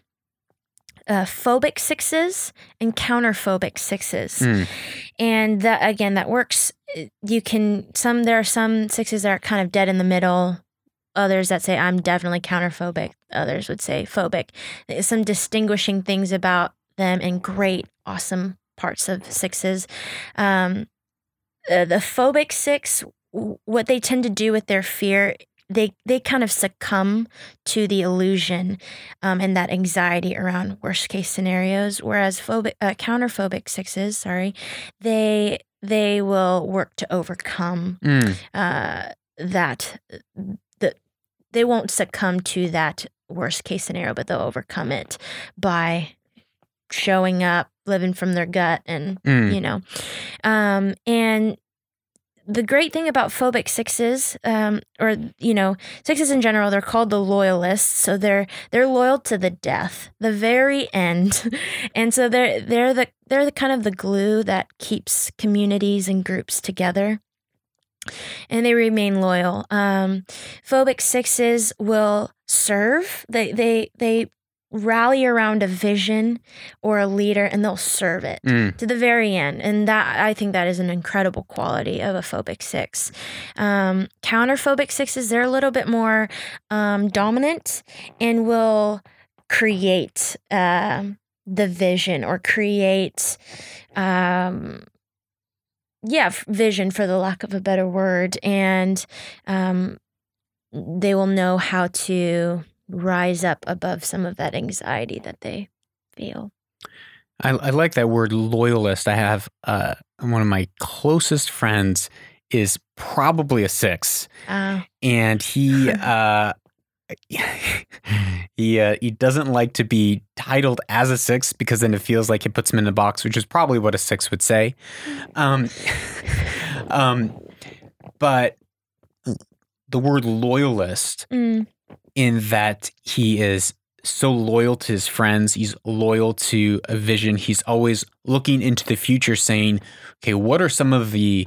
uh, phobic sixes and counterphobic sixes. Mm. And that again, that works. You can some there are some sixes that are kind of dead in the middle. Others that say I'm definitely counterphobic. Others would say phobic. There's some distinguishing things about them and great, awesome parts of sixes. Um, uh, the phobic six, what they tend to do with their fear, they they kind of succumb to the illusion um, and that anxiety around worst case scenarios. Whereas phobic, uh, counterphobic sixes, sorry, they they will work to overcome Mm. uh, that the they won't succumb to that worst case scenario, but they'll overcome it by showing up, living from their gut, and Mm. you know, um, and the great thing about phobic sixes, um, or you know, sixes in general, they're called the loyalists. So they're they're loyal to the death, the very end, and so they're they're the they're the kind of the glue that keeps communities and groups together. and they remain loyal. Um, phobic sixes will serve. They they they rally around a vision or a leader and they'll serve it Mm. to the very end. And that i think that is an incredible quality of a phobic six. Um, counterphobic sixes they're a little bit more um, dominant and will create um, the vision or create um, yeah f- vision for the lack of a better word. And um, they will know how to rise up above some of that anxiety that they feel I, I like that word loyalist. I have uh, one of my closest friends is probably a six, uh, and he uh, he uh, he doesn't like to be titled as a six because then it feels like it puts him in a box, which is probably what a six would say. Um, um, but the word loyalist mm, in that he is so loyal to his friends. He's loyal to a vision. He's always looking into the future, saying, "Okay, what are some of the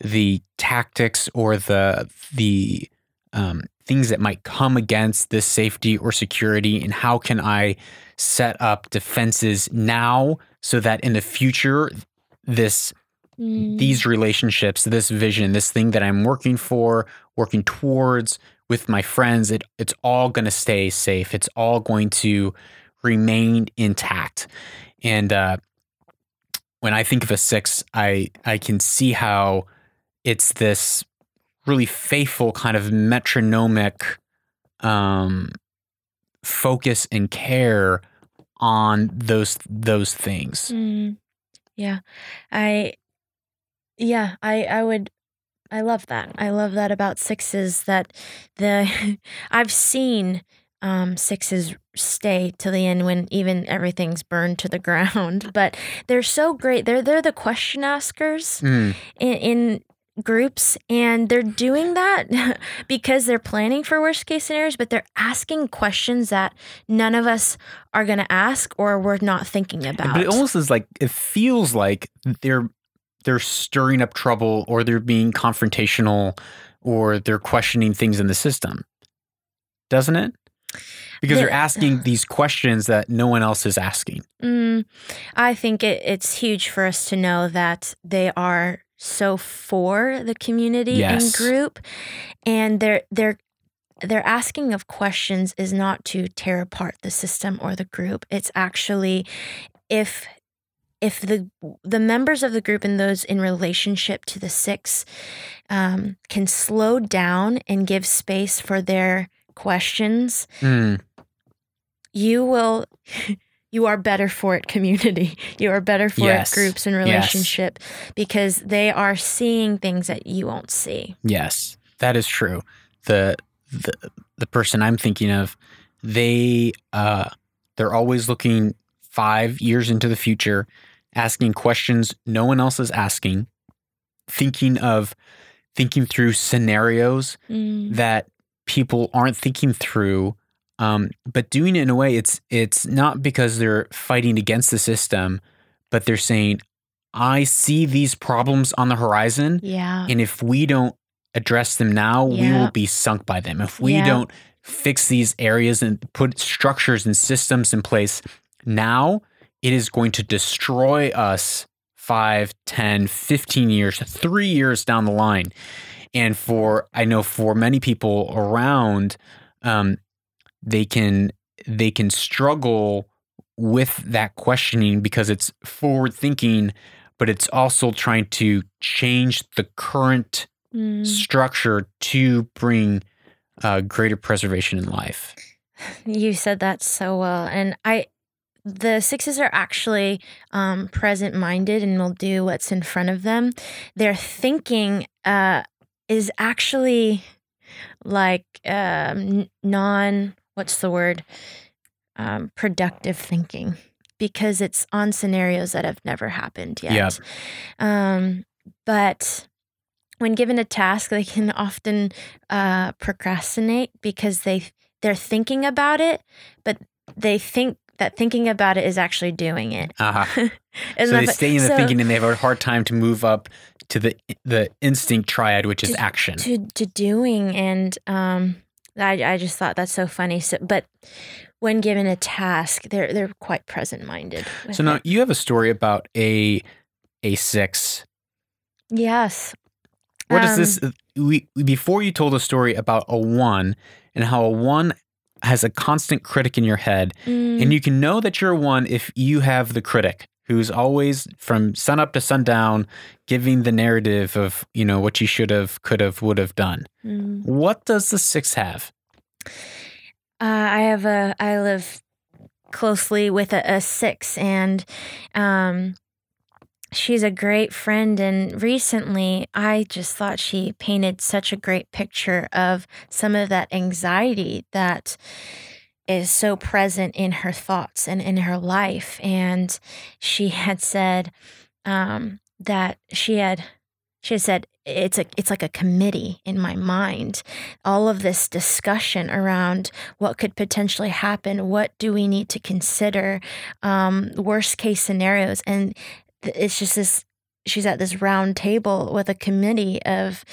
the tactics or the the um, things that might come against this safety or security, and how can I set up defenses now so that in the future this mm, these relationships, this vision, this thing that I'm working for, working towards with my friends, it it's all going to stay safe. It's all going to remain intact. And uh, when I think of a six, I I can see how it's this really faithful kind of metronomic um, focus and care on those those things. mm, yeah i yeah i i would i love that. I love that about sixes that the i've seen um sixes stay to the end when even everything's burned to the ground but they're so great. They're they're the question askers Mm, in, in groups and they're doing that because they're planning for worst case scenarios but they're asking questions that none of us are going to ask or we're not thinking about But it almost is like it feels like they're they're stirring up trouble or they're being confrontational or they're questioning things in the system. Doesn't it? Because they're asking these questions that no one else is asking. Mm, I think it, it's huge for us to know that they are so for the community Yes. and group, and they're they're they're asking of questions is not to tear apart the system or the group. It's actually if if the the members of the group and those in relationship to the six um, can slow down and give space for their questions Mm, you will you are better for it community you are better for Yes. it groups and Yes. relationship because they are seeing things that you won't see yes, that is true. The the the person I'm thinking of, they uh they're always looking five years into the future, asking questions no one else is asking, thinking of thinking through scenarios Mm, that people aren't thinking through um, but doing it in a way it's it's not because they're fighting against the system but they're saying i see these problems on the horizon yeah. and if we don't address them now we will be sunk by them. If we Yeah. don't fix these areas and put structures and systems in place now it is going to destroy us 5 10 15 years 3 years down the line. And for i know for many people around um, they can they can struggle with that questioning because it's forward thinking but it's also trying to change the current Mm, structure to bring uh, greater preservation in life. You said that so well and i the sixes are actually um, present minded and will do what's in front of them. Their thinking uh, is actually like um, non what's the word? Um, productive thinking because it's on scenarios that have never happened yet. Yep. um, but when given a task they can often uh, procrastinate because they they're thinking about it but they think that thinking about it is actually doing it uh-huh. So they stay in the so- thinking and they have a hard time to move up to the the instinct triad, which is action. to to doing and um I I just thought that's so funny. So, but when given a task, they're they're quite present minded. So now you have a story about a a six. yes. What Um, this? We before you told a story about a one and how a one has a constant critic in your head, mm, and you can know that you're one if you have the critic who's always from sun up to sundown giving the narrative of you know what you should have, could have, would have done. mm. What does the six have? Uh, I have a I live closely with a, a six, and um, she's a great friend. And recently, I just thought she painted such a great picture of some of that anxiety that is so present in her thoughts and in her life. And she had said um, that she had she said it's a it's like a committee in my mind all of this discussion around what could potentially happen what do we need to consider um, worst case scenarios and it's just this she's at this round table with a committee of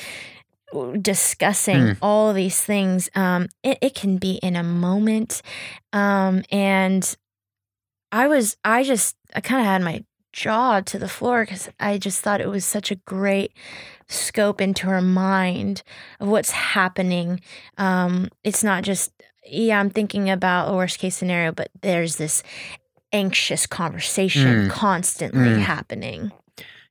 discussing Hmm. all these things um, it, it can be in a moment um, and i was i just i kind of had my jaw to the floor because i just thought it was such a great scope into her mind of what's happening. Um, it's not just, yeah, I'm thinking about a worst case scenario, but there's this anxious conversation Mm. constantly Mm. happening.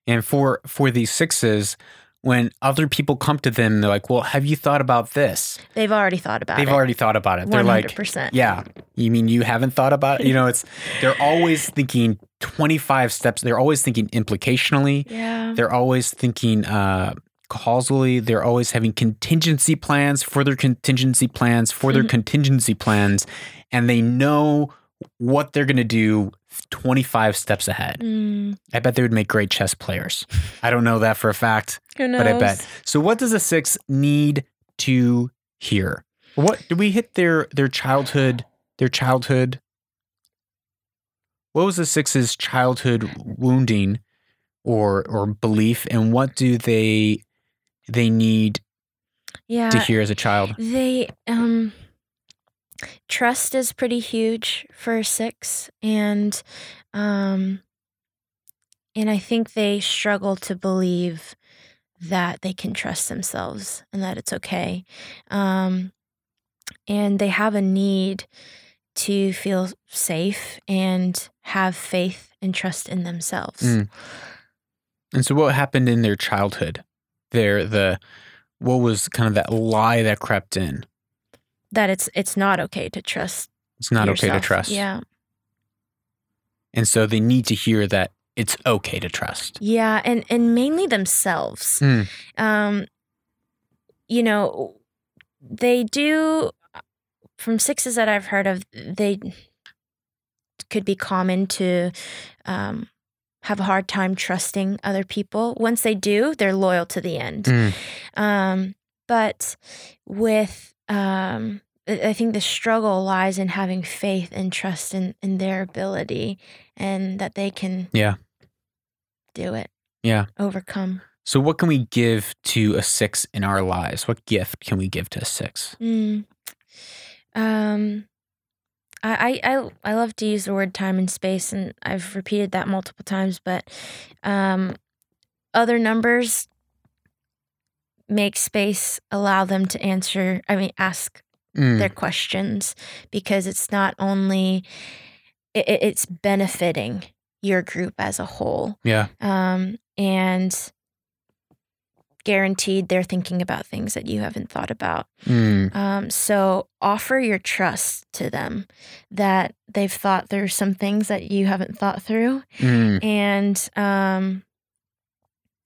And for for these sixes, when other people come to them, they're like, "Well, have you thought about this?" They've already thought about it. They've it. already thought about it. They're like, 100%. "Yeah, you mean you haven't thought about it?" You know, it's they're always thinking twenty five steps. They're always thinking implicationally. Yeah. They're always thinking uh, causally. They're always having contingency plans for their contingency plans for their Mhm. contingency plans, and they know what they're going to do 25 steps ahead. Mm, I bet they would make great chess players. I don't know that for a fact, who knows? but I bet. So what does a 6 need to hear? What did we hit their their childhood their childhood what was the six's childhood wounding or or belief and what do they they need Yeah. to hear as a child? They um trust is pretty huge for six and um and I think they struggle to believe that they can trust themselves and that it's okay. Um and they have a need to feel safe and have faith and trust in themselves. Mm. And so what happened in their childhood? Their the what was kind of that lie that crept in? That it's it's not okay to trust. It's not okay to trust. Yeah. And so they need to hear that it's okay to trust. Yeah, and and mainly themselves. Mm. Um, you know, they do from sixes that I've heard of. They could be common to um, have a hard time trusting other people. Once they do, they're loyal to the end. Mm. Um, but with um, I think the struggle lies in having faith and trust in, in their ability and that they can Yeah. do it, Yeah. overcome. So what can we give to a six in our lives? What gift can we give to a six? Mm. Um, I, I I I love to use the word time and space, and I've repeated that multiple times. But um, other numbers make space, allow them to answer. I mean, ask Mm. their questions because it's not only it, it- it's benefiting your group as a whole, Yeah. um, and guaranteed they're thinking about things that you haven't thought about. Mm. Um, so offer your trust to them that they've thought through some things that you haven't thought through. Mm. And um,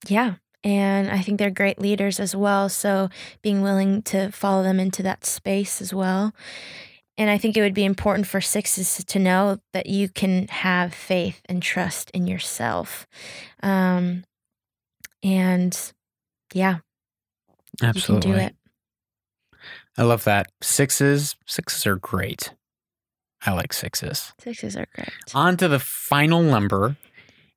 yeah, and I think they're great leaders as well. So being willing to follow them into that space as well. And I think it would be important for sixes to know that you can have faith and trust in yourself. Um, and yeah, Absolutely. you can do it. I love that. Sixes, sixes are great. I like sixes. Sixes are great. On to the final number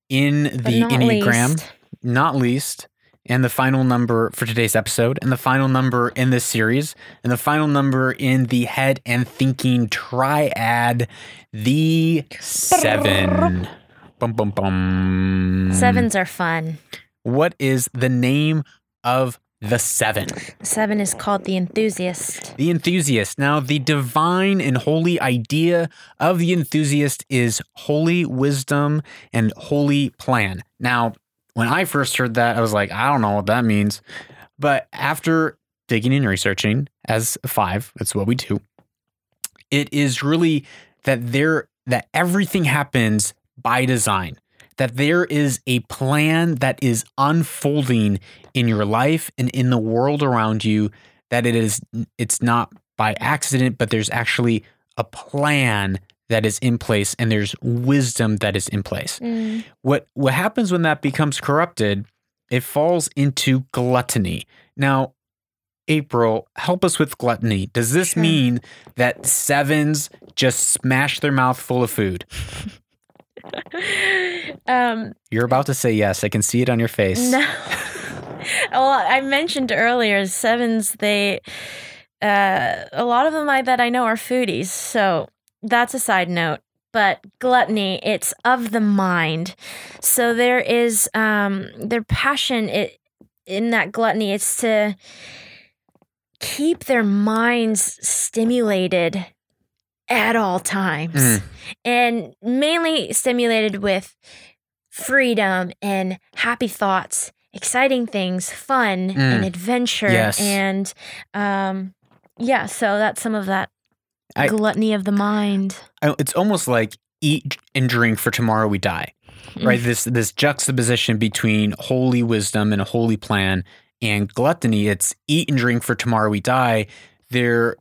in But the not Enneagram, least, not least, and the final number for today's episode, and the final number in this series, and the final number in the head and thinking triad, the seven. Bum, bum, bum. Sevens are fun. What is the name of the seven? Seven is called the enthusiast. The enthusiast. Now, the divine and holy idea of the enthusiast is holy wisdom and holy plan. Now, when I first heard that, I was like, I don't know what that means. But after digging and researching as five, that's what we do. It is really that there that everything happens by design. That there is a plan that is unfolding in your life and in the world around you that it is it's not by accident, but there's actually a plan that is in place and there's wisdom that is in place. Mm. What what happens when that becomes corrupted? It falls into gluttony. Now, April, help us with gluttony. Does this Sure. mean that sevens just smash their mouth full of food? um, You're about to say yes. I can see it on your face. no. well, I mentioned earlier sevens. They, uh, a lot of them I that I know are foodies. So that's a side note. But gluttony, it's of the mind. So there is um, their passion. It in that gluttony. It's to keep their minds stimulated at all times Mm. and mainly stimulated with freedom and happy thoughts exciting things fun and Mm. adventure Yes. and um yeah so that's some of that I- gluttony of the mind I- It's almost like eat and drink for tomorrow we die. Mm. right this this juxtaposition between holy wisdom and a holy plan and gluttony it's eat and drink for tomorrow we die they're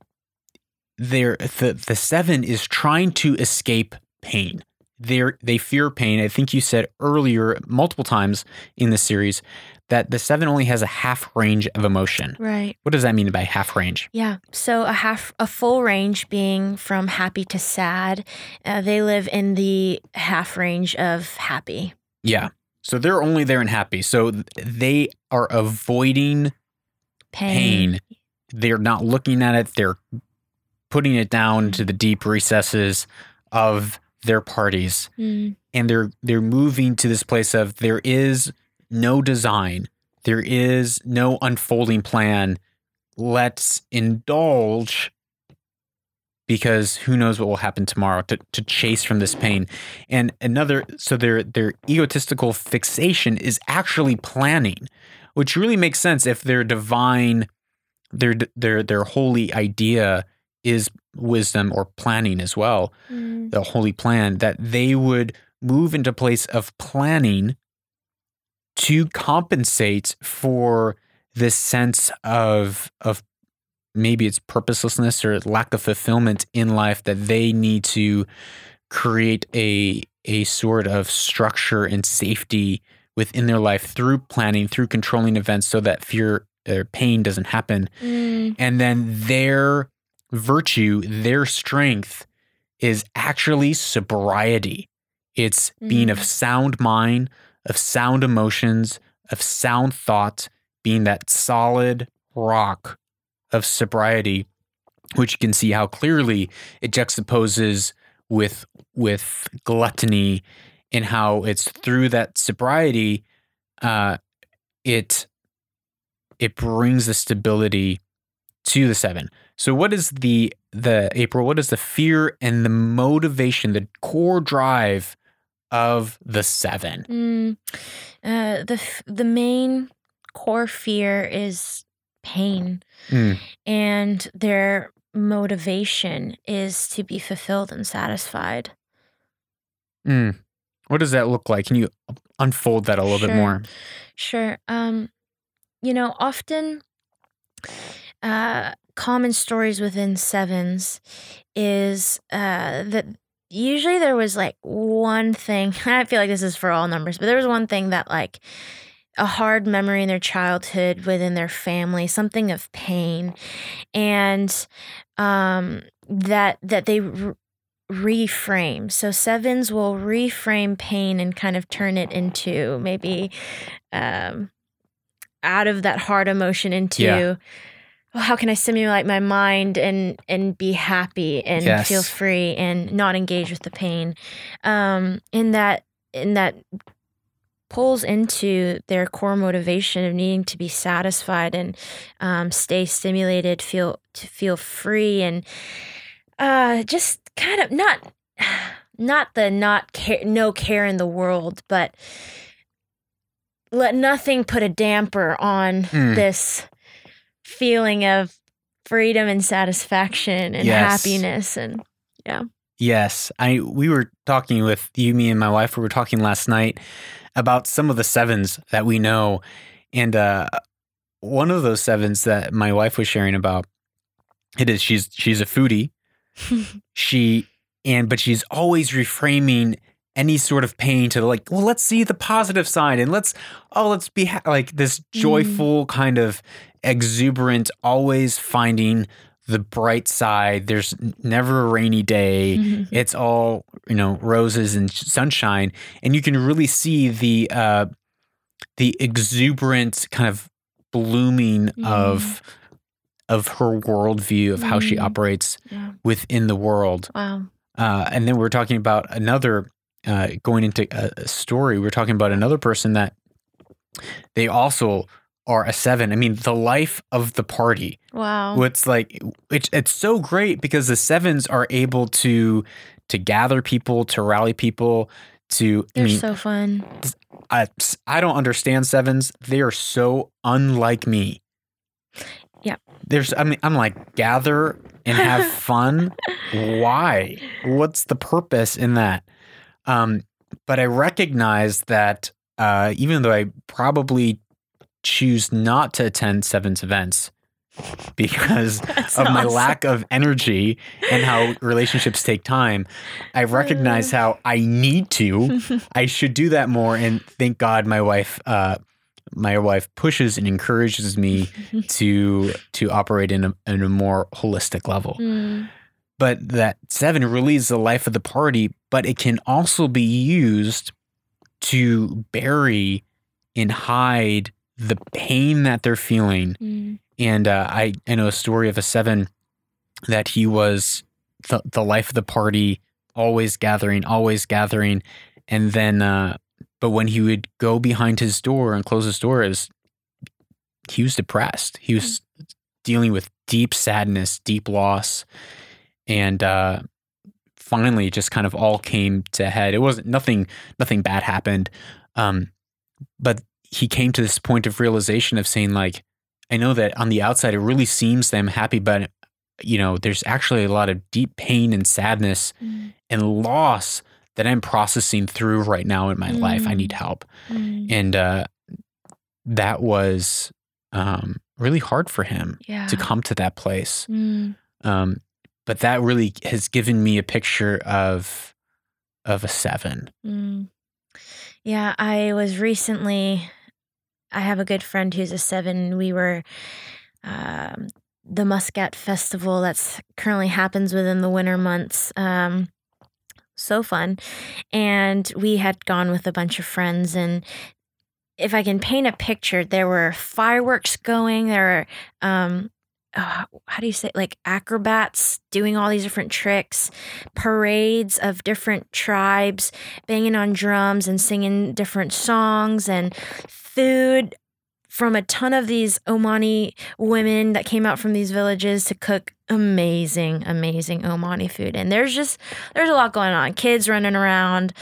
they're the, the seven is trying to escape pain they're they fear pain i think you said earlier multiple times in the series that the seven only has a half range of emotion. Right. What does that mean by half range? Yeah. So a half a full range being from happy to sad uh, they live in the half range of happy. Yeah. So they're only there in happy. So they are avoiding pain, pain. They're not looking at it. They're putting it down to the deep recesses of their parties. Mm, And they're they're moving to this place of there is no design. There is no unfolding plan. Let's indulge because who knows what will happen tomorrow to, to chase from this pain. And another so their their egotistical fixation is actually planning, which really makes sense if their divine their their their holy idea is wisdom or planning as well mm, the holy plan that they would move into place of planning to compensate for this sense of of maybe it's purposelessness or lack of fulfillment in life that they need to create a a sort of structure and safety within their life through planning through controlling events so that fear or pain doesn't happen mm, and then their virtue, their strength is actually sobriety. It's being of Mm. sound mind, of sound emotions, of sound thought, being that solid rock of sobriety, which you can see how clearly it juxtaposes with with gluttony and how it's through that sobriety uh, it it brings the stability to the seven. So what is the the April? What is the fear and the motivation, the core drive of the seven? mm. Uh, the the main core fear is pain Mm. and their motivation is to be fulfilled and satisfied. Mm. What does that look like? Can you unfold that a little bit more? Sure. Um, you know, often uh, common stories within sevens is uh, that usually there was like one thing. I feel like this is for all numbers, but there was one thing that like a hard memory in their childhood within their family, something of pain, and um, that that they. r reframe. So sevens will reframe pain and kind of turn it into maybe um out of that hard emotion into Yeah. Well, how can I stimulate my mind and and be happy and Yes. feel free and not engage with the pain. Um, in that in that pulls into their core motivation of needing to be satisfied and um, stay stimulated, feel to feel free and uh, just kind of not not the not care no care in the world, but let nothing put a damper on Mm. this feeling of freedom and satisfaction and Yes. happiness and yeah. Yes, I we were talking with you, me, and my wife. We were talking last night about some of the sevens that we know, and uh, one of those sevens that my wife was sharing about it is she's she's a foodie. she and but she's always reframing any sort of pain to like well let's see the positive side and let's oh let's be ha-, like this joyful kind of exuberant always finding the bright side there's never a rainy day Mhm. it's all you know roses and sunshine and you can really see the uh the exuberant kind of blooming of of her worldview of how she Mm. operates yeah. within the world Wow. uh, and then we're talking about another uh, going into a, a story we we're talking about another person that they also are a seven i mean the life of the party Wow. What's like it's it's so great because the sevens are able to to gather people, to rally people, to They're mean so fun. I, I don't understand sevens. They are so unlike me. Yep. There's I mean I'm like gather and have fun. Why? What's the purpose in that? Um but I recognize that uh even though I probably choose not to attend Seven's events because That's of my awesome. lack of energy and how relationships take time, I recognize how I need to. I should do that more, and thank God my wife, uh, my wife pushes and encourages me to to operate in a, in a more holistic level. Mm. But that seven really is the life of the party, but it can also be used to bury and hide the pain that they're feeling Mm. and uh, I I know a story of a seven that he was the the life of the party, always gathering, always gathering, and then uh, but when he would go behind his door and close his door, he was depressed. He was dealing with deep sadness, deep loss, and uh, finally, just kind of all came to head. It wasn't nothing. Nothing bad happened, um, but he came to this point of realization of saying like I know that on the outside it really seems that I'm happy, but you know, there's actually a lot of deep pain and sadness Mm. and loss that I'm processing through right now in my life. I need Mm. help. Mm. And uh that was um really hard for him Yeah. to come to that place. Mm. Um but that really has given me a picture of of a seven. Mm. Yeah, I was recently. I have a good friend who's a seven. We were um, the Muscat Festival that's currently happens within the winter months. Um, so fun, and we had gone with a bunch of friends and. If I can paint a picture, there were fireworks going. There were, um, uh, how do you say, like acrobats doing all these different tricks, parades of different tribes, banging on drums and singing different songs and food from a ton of these Omani women that came out from these villages to cook amazing, amazing Omani food. And there's just there's a lot going on. Kids running around,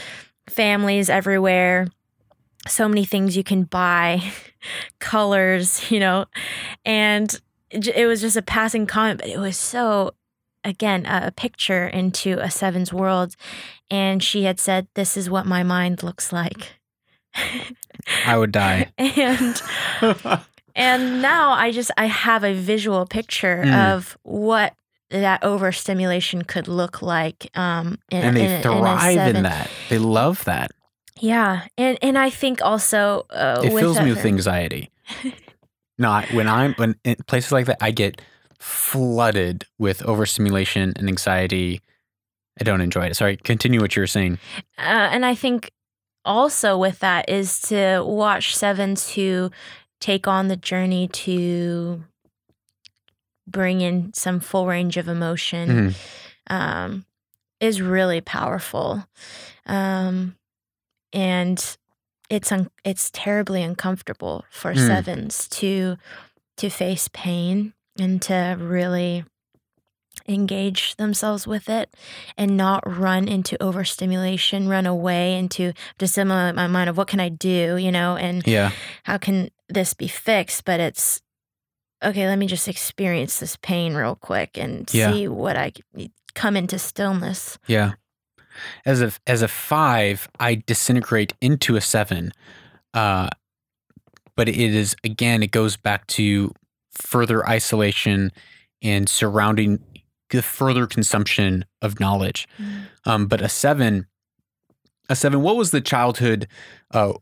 families everywhere. So many things you can buy, colors, you know. And it was just a passing comment, but it was so again a a picture into a seven's world and she had said this is what my mind looks like I would die. and and now i just i have a visual picture Mm. of what that overstimulation could look like um in, and they in, in thrive in, seven. that. They love that. yeah and and i think also uh, it fills me with anxiety. Not when I'm when in places like that, I get flooded with overstimulation and anxiety. I don't enjoy it. Sorry, continue what you were saying. uh, and I think also with that is to watch sevens who take on the journey to bring in some full range of emotion Mhm. um, is really powerful. Um, and it's un- it's terribly uncomfortable for Mm. sevens to to face pain and to really engage themselves with it and not run into overstimulation, run away into just stimulate my mind of what can I do, you know, and Yeah. how can this be fixed? But it's okay, let me just experience this pain real quick and Yeah. see what i come into stillness. Yeah. As a as a five, I disintegrate into a seven. Uh, but it is again, it goes back to further isolation and surrounding the further consumption of knowledge. Um, but a seven, a seven. What was the childhood uh,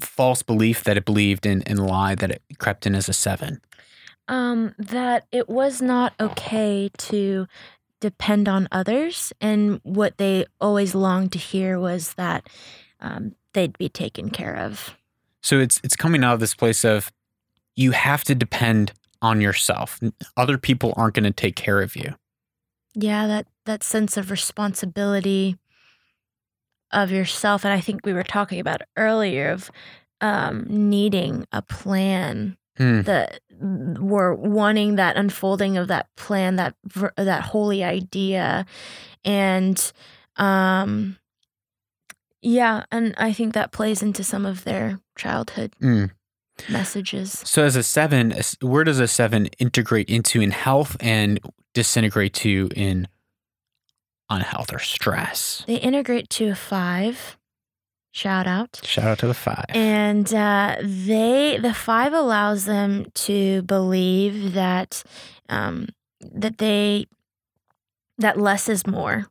false belief that it believed in and lie that it crept in as a seven? Um, that it was not okay to depend on others, and what they always longed to hear was that um, they'd be taken care of. So it's it's coming out of this place of you have to depend on yourself. Other people aren't going to take care of you. Yeah, that that sense of responsibility of yourself, and I think we were talking about earlier of um, needing a plan. Mm. That we're wanting that unfolding of that plan, that that holy idea, and um, yeah, and I think that plays into some of their childhood Mm. messages. So as a seven, where does a seven integrate into in health and disintegrate to in unhealth or stress? They integrate to a five. Shout out. Shout out to the five. And uh, they, the five allows them to believe that, um, that they, that less is more.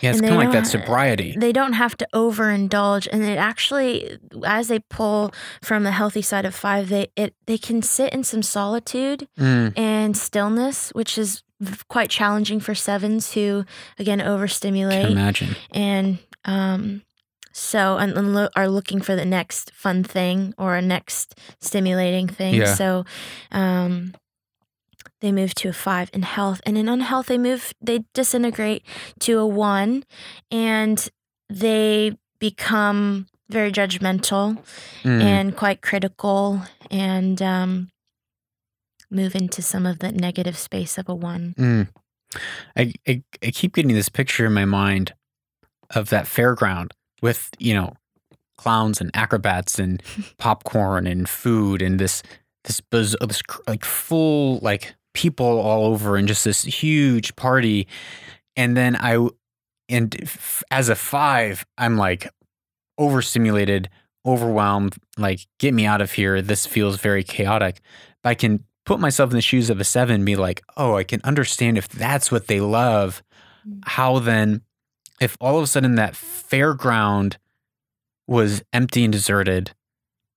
yeah, it's kind of like that sobriety. They don't have to overindulge, and it actually, as they pull from the healthy side of five, they it they can sit in some solitude Mm. and stillness, which is quite challenging for sevens who again Can overstimulate imagine. and um so and, and lo- are looking for the next fun thing or a next stimulating thing Yeah. so um they move to a five in health and in unhealth they move they disintegrate to a one and they become very judgmental Mm. and quite critical and um move into some of the negative space of a one Mm. I, I I keep getting this picture in my mind of that fairground with you know clowns and acrobats and popcorn and food and this this buzz this like full like people all over and just this huge party and then I and f- as a five I'm like overstimulated overwhelmed like get me out of here this feels very chaotic but I can put myself in the shoes of a seven and be like, oh, I can understand if that's what they love. Mm. How then, if all of a sudden that fairground was empty and deserted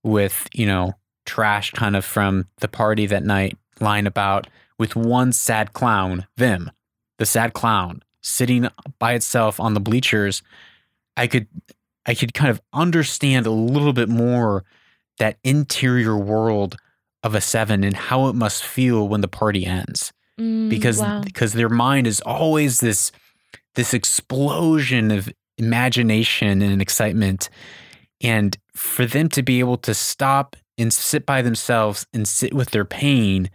with, you know, trash kind of from the party that night lying about with one sad clown, Vim, the sad clown, sitting by itself on the bleachers, I could I could kind of understand a little bit more that interior world of a seven and how it must feel when the party ends Mm, because wow. because their mind is always this this explosion of imagination and excitement and for them to be able to stop and sit by themselves and sit with their pain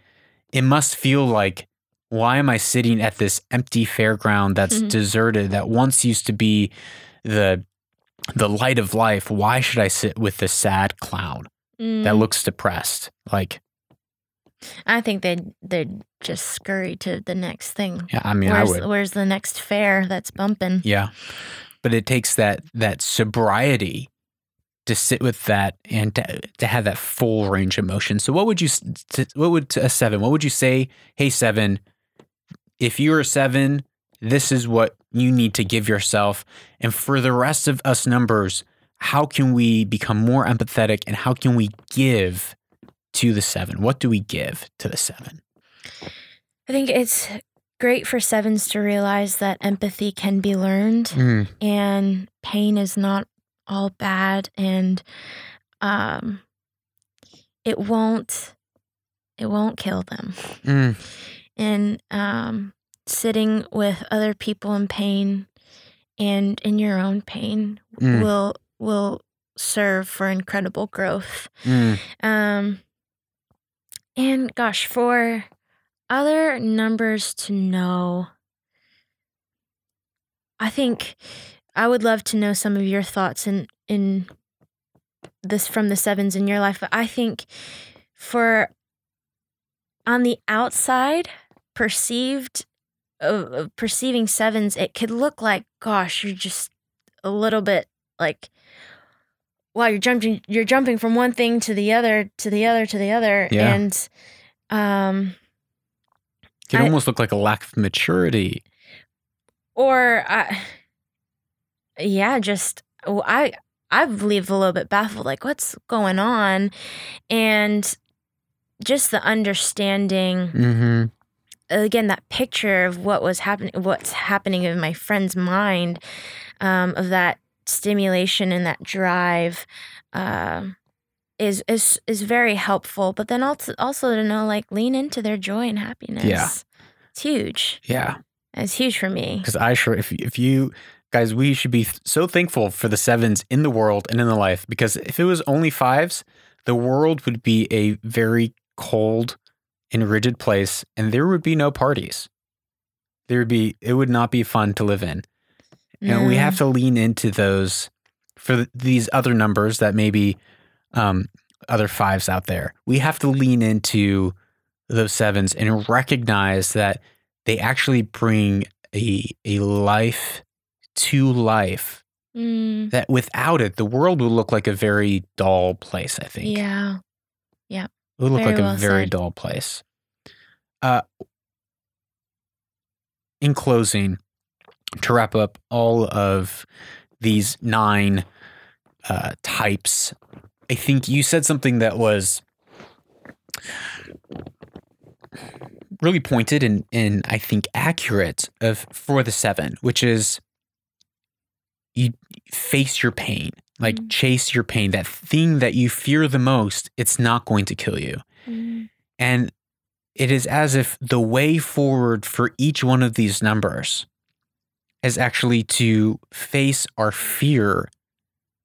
it must feel like why am i sitting at this empty fairground that's Mhm. deserted that once used to be the the light of life why should i sit with this sad clown that Mm. looks depressed like I think they'd they'd just scurry to the next thing. yeah i mean where's, i would where's the next fair that's bumping? Yeah. But it takes that that sobriety to sit with that and to, to have that full range of motion. So what would you what would a 7? What would you say, "Hey 7, if you're a 7, this is what you need to give yourself." And for the rest of us numbers, how can we become more empathetic and how can we give to the 7? What do we give to the 7? I think it's great for sevens to realize that empathy can be learned Mm, and pain is not all bad and um it won't it won't kill them. Mm, And um, sitting with other people in pain and in your own pain mm, will will serve for incredible growth. mm. Um, and gosh, for other numbers to know, I think I would love to know some of your thoughts in in this from the sevens in your life. But I think for on the outside, perceived of perceiving sevens, it could look like, gosh, you're just a little bit like wow you're jumping you're jumping from one thing to the other to the other to the other Yeah. and um It can I- almost look like a lack of maturity. or I yeah just I I believe a little bit baffled like what's going on and just the understanding Mm-hmm. again that picture of what was happening what's happening in my friend's mind um, of that stimulation and that drive um is is is very helpful but then also also to know like lean into their joy and happiness Yeah. it's huge Yeah. it's huge for me Because I sure, if if you guys, we should be so thankful for the sevens in the world and in the life. Because if it was only fives, the world would be a very cold and rigid place, and there would be no parties. There would be. It would not be fun to live in. And we have to lean into those for these other numbers that maybe um, other fives out there. We have to lean into those sevens and recognize that they actually bring a a life to life Mm, that without it the world would look like a very dull place i think. Yeah. Yeah. It would look very like a very said. dull place. Uh in closing to wrap up all of these nine uh types i think you said something that was really pointed and and I think accurate of for the seven, which is you face your pain, like Mm. chase your pain. That thing that you fear the most, it's not going to kill you. Mm, And it is as if the way forward for each one of these numbers is actually to face our fear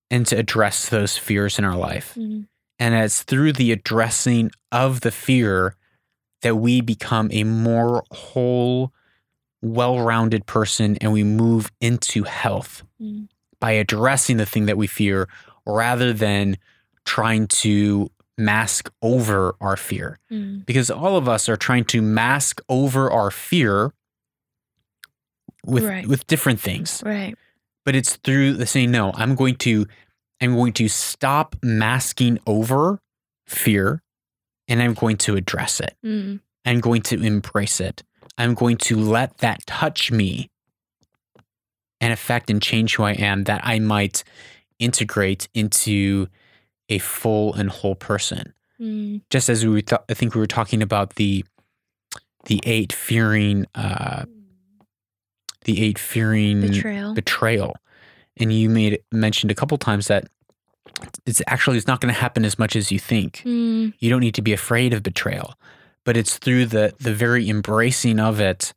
and to address those fears in our life. mm, And it's through the addressing of the fear that we become a more whole, well rounded person and we move into health mm, by addressing the thing that we fear rather than trying to mask over our fear. mm, Because all of us are trying to mask over our fear with, Right. with different things. Right. But it's through the saying no i'm going to i'm going to stop masking over fear and i'm going to address it. Mm, i'm going to embrace it. I'm going to let that touch me and affect and change who i am that i might integrate into a full and whole person. Mm, just as we were th- i think we were talking about the the eight fearing uh the eight fearing betrayal. betrayal. And you made mentioned a couple times that it's actually it's not going to happen as much as you think. Mm, you don't need to be afraid of betrayal. But it's through the the very embracing of it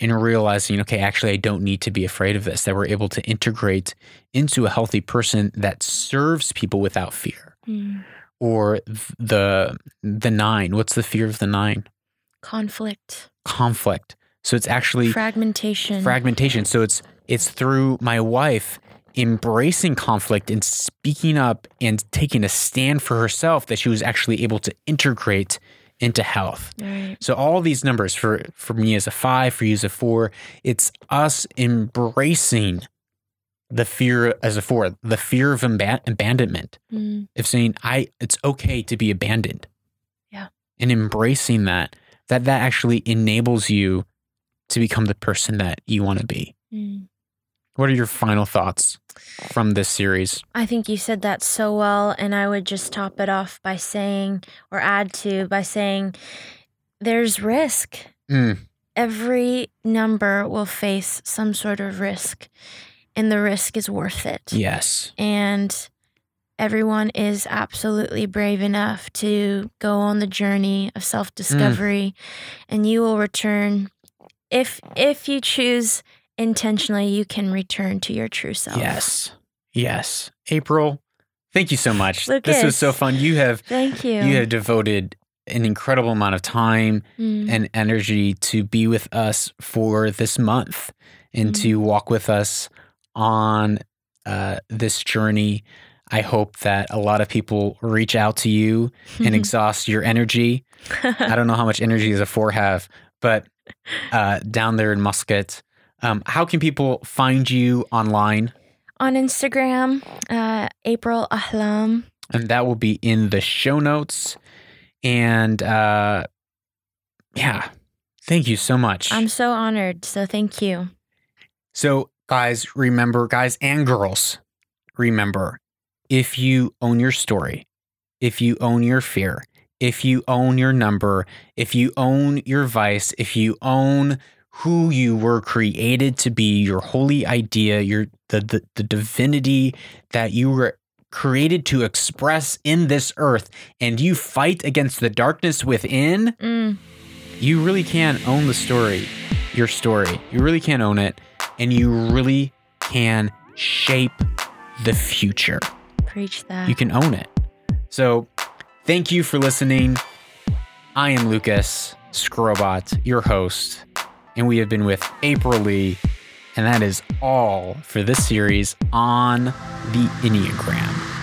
and realizing okay actually i don't need to be afraid of this that we're able to integrate into a healthy person that serves people without fear. Mm. or the the nine. What's the fear of the nine? Conflict. Conflict so it's actually fragmentation fragmentation. So it's it's through my wife embracing conflict and speaking up and taking a stand for herself that she was actually able to integrate into health. right So all these numbers for for me as a 5, for you as a 4, it's us embracing the fear as a 4, the fear of aban- abandonment mm, of saying I it's okay to be abandoned. Yeah. And embracing that that that actually enables you to become the person that you want to be. mm. What are your final thoughts from this series? I think you said that so well, and I would just top it off by saying, or add to by saying, there's risk. Mm, Every number will face some sort of risk, and the risk is worth it. yes. And everyone is absolutely brave enough to go on the journey of self-discovery and you will return if if you choose intentionally you can return to your true self. Yes. Yes. April, thank you so much. This was so fun. You have Thank you. you have devoted an incredible amount of time Mm. and energy to be with us for this month and Mm. to walk with us on uh, this journey. I hope that a lot of people reach out to you and exhaust your energy. I don't know how much energy the four have, but uh, down there in Muscat, um, how can people find you online? on Instagram, uh, April Ahlam. And that will be in the show notes. And uh, yeah, thank you so much. I'm so honored. So thank you. So, guys, remember, guys and girls, remember if you own your story, if you own your fear, if you own your number, if you own your vice, if you own who you were created to be, your holy idea, your the the, the divinity that you were created to express in this earth, and you fight against the darkness within, Mm, you really can own the story, your story. You really can own it, and you really can shape the future. preach that. You can own it. So, thank you for listening. I am Lucas Skrobot, your host, and we have been with April Lee, and that is all for this series on the Enneagram.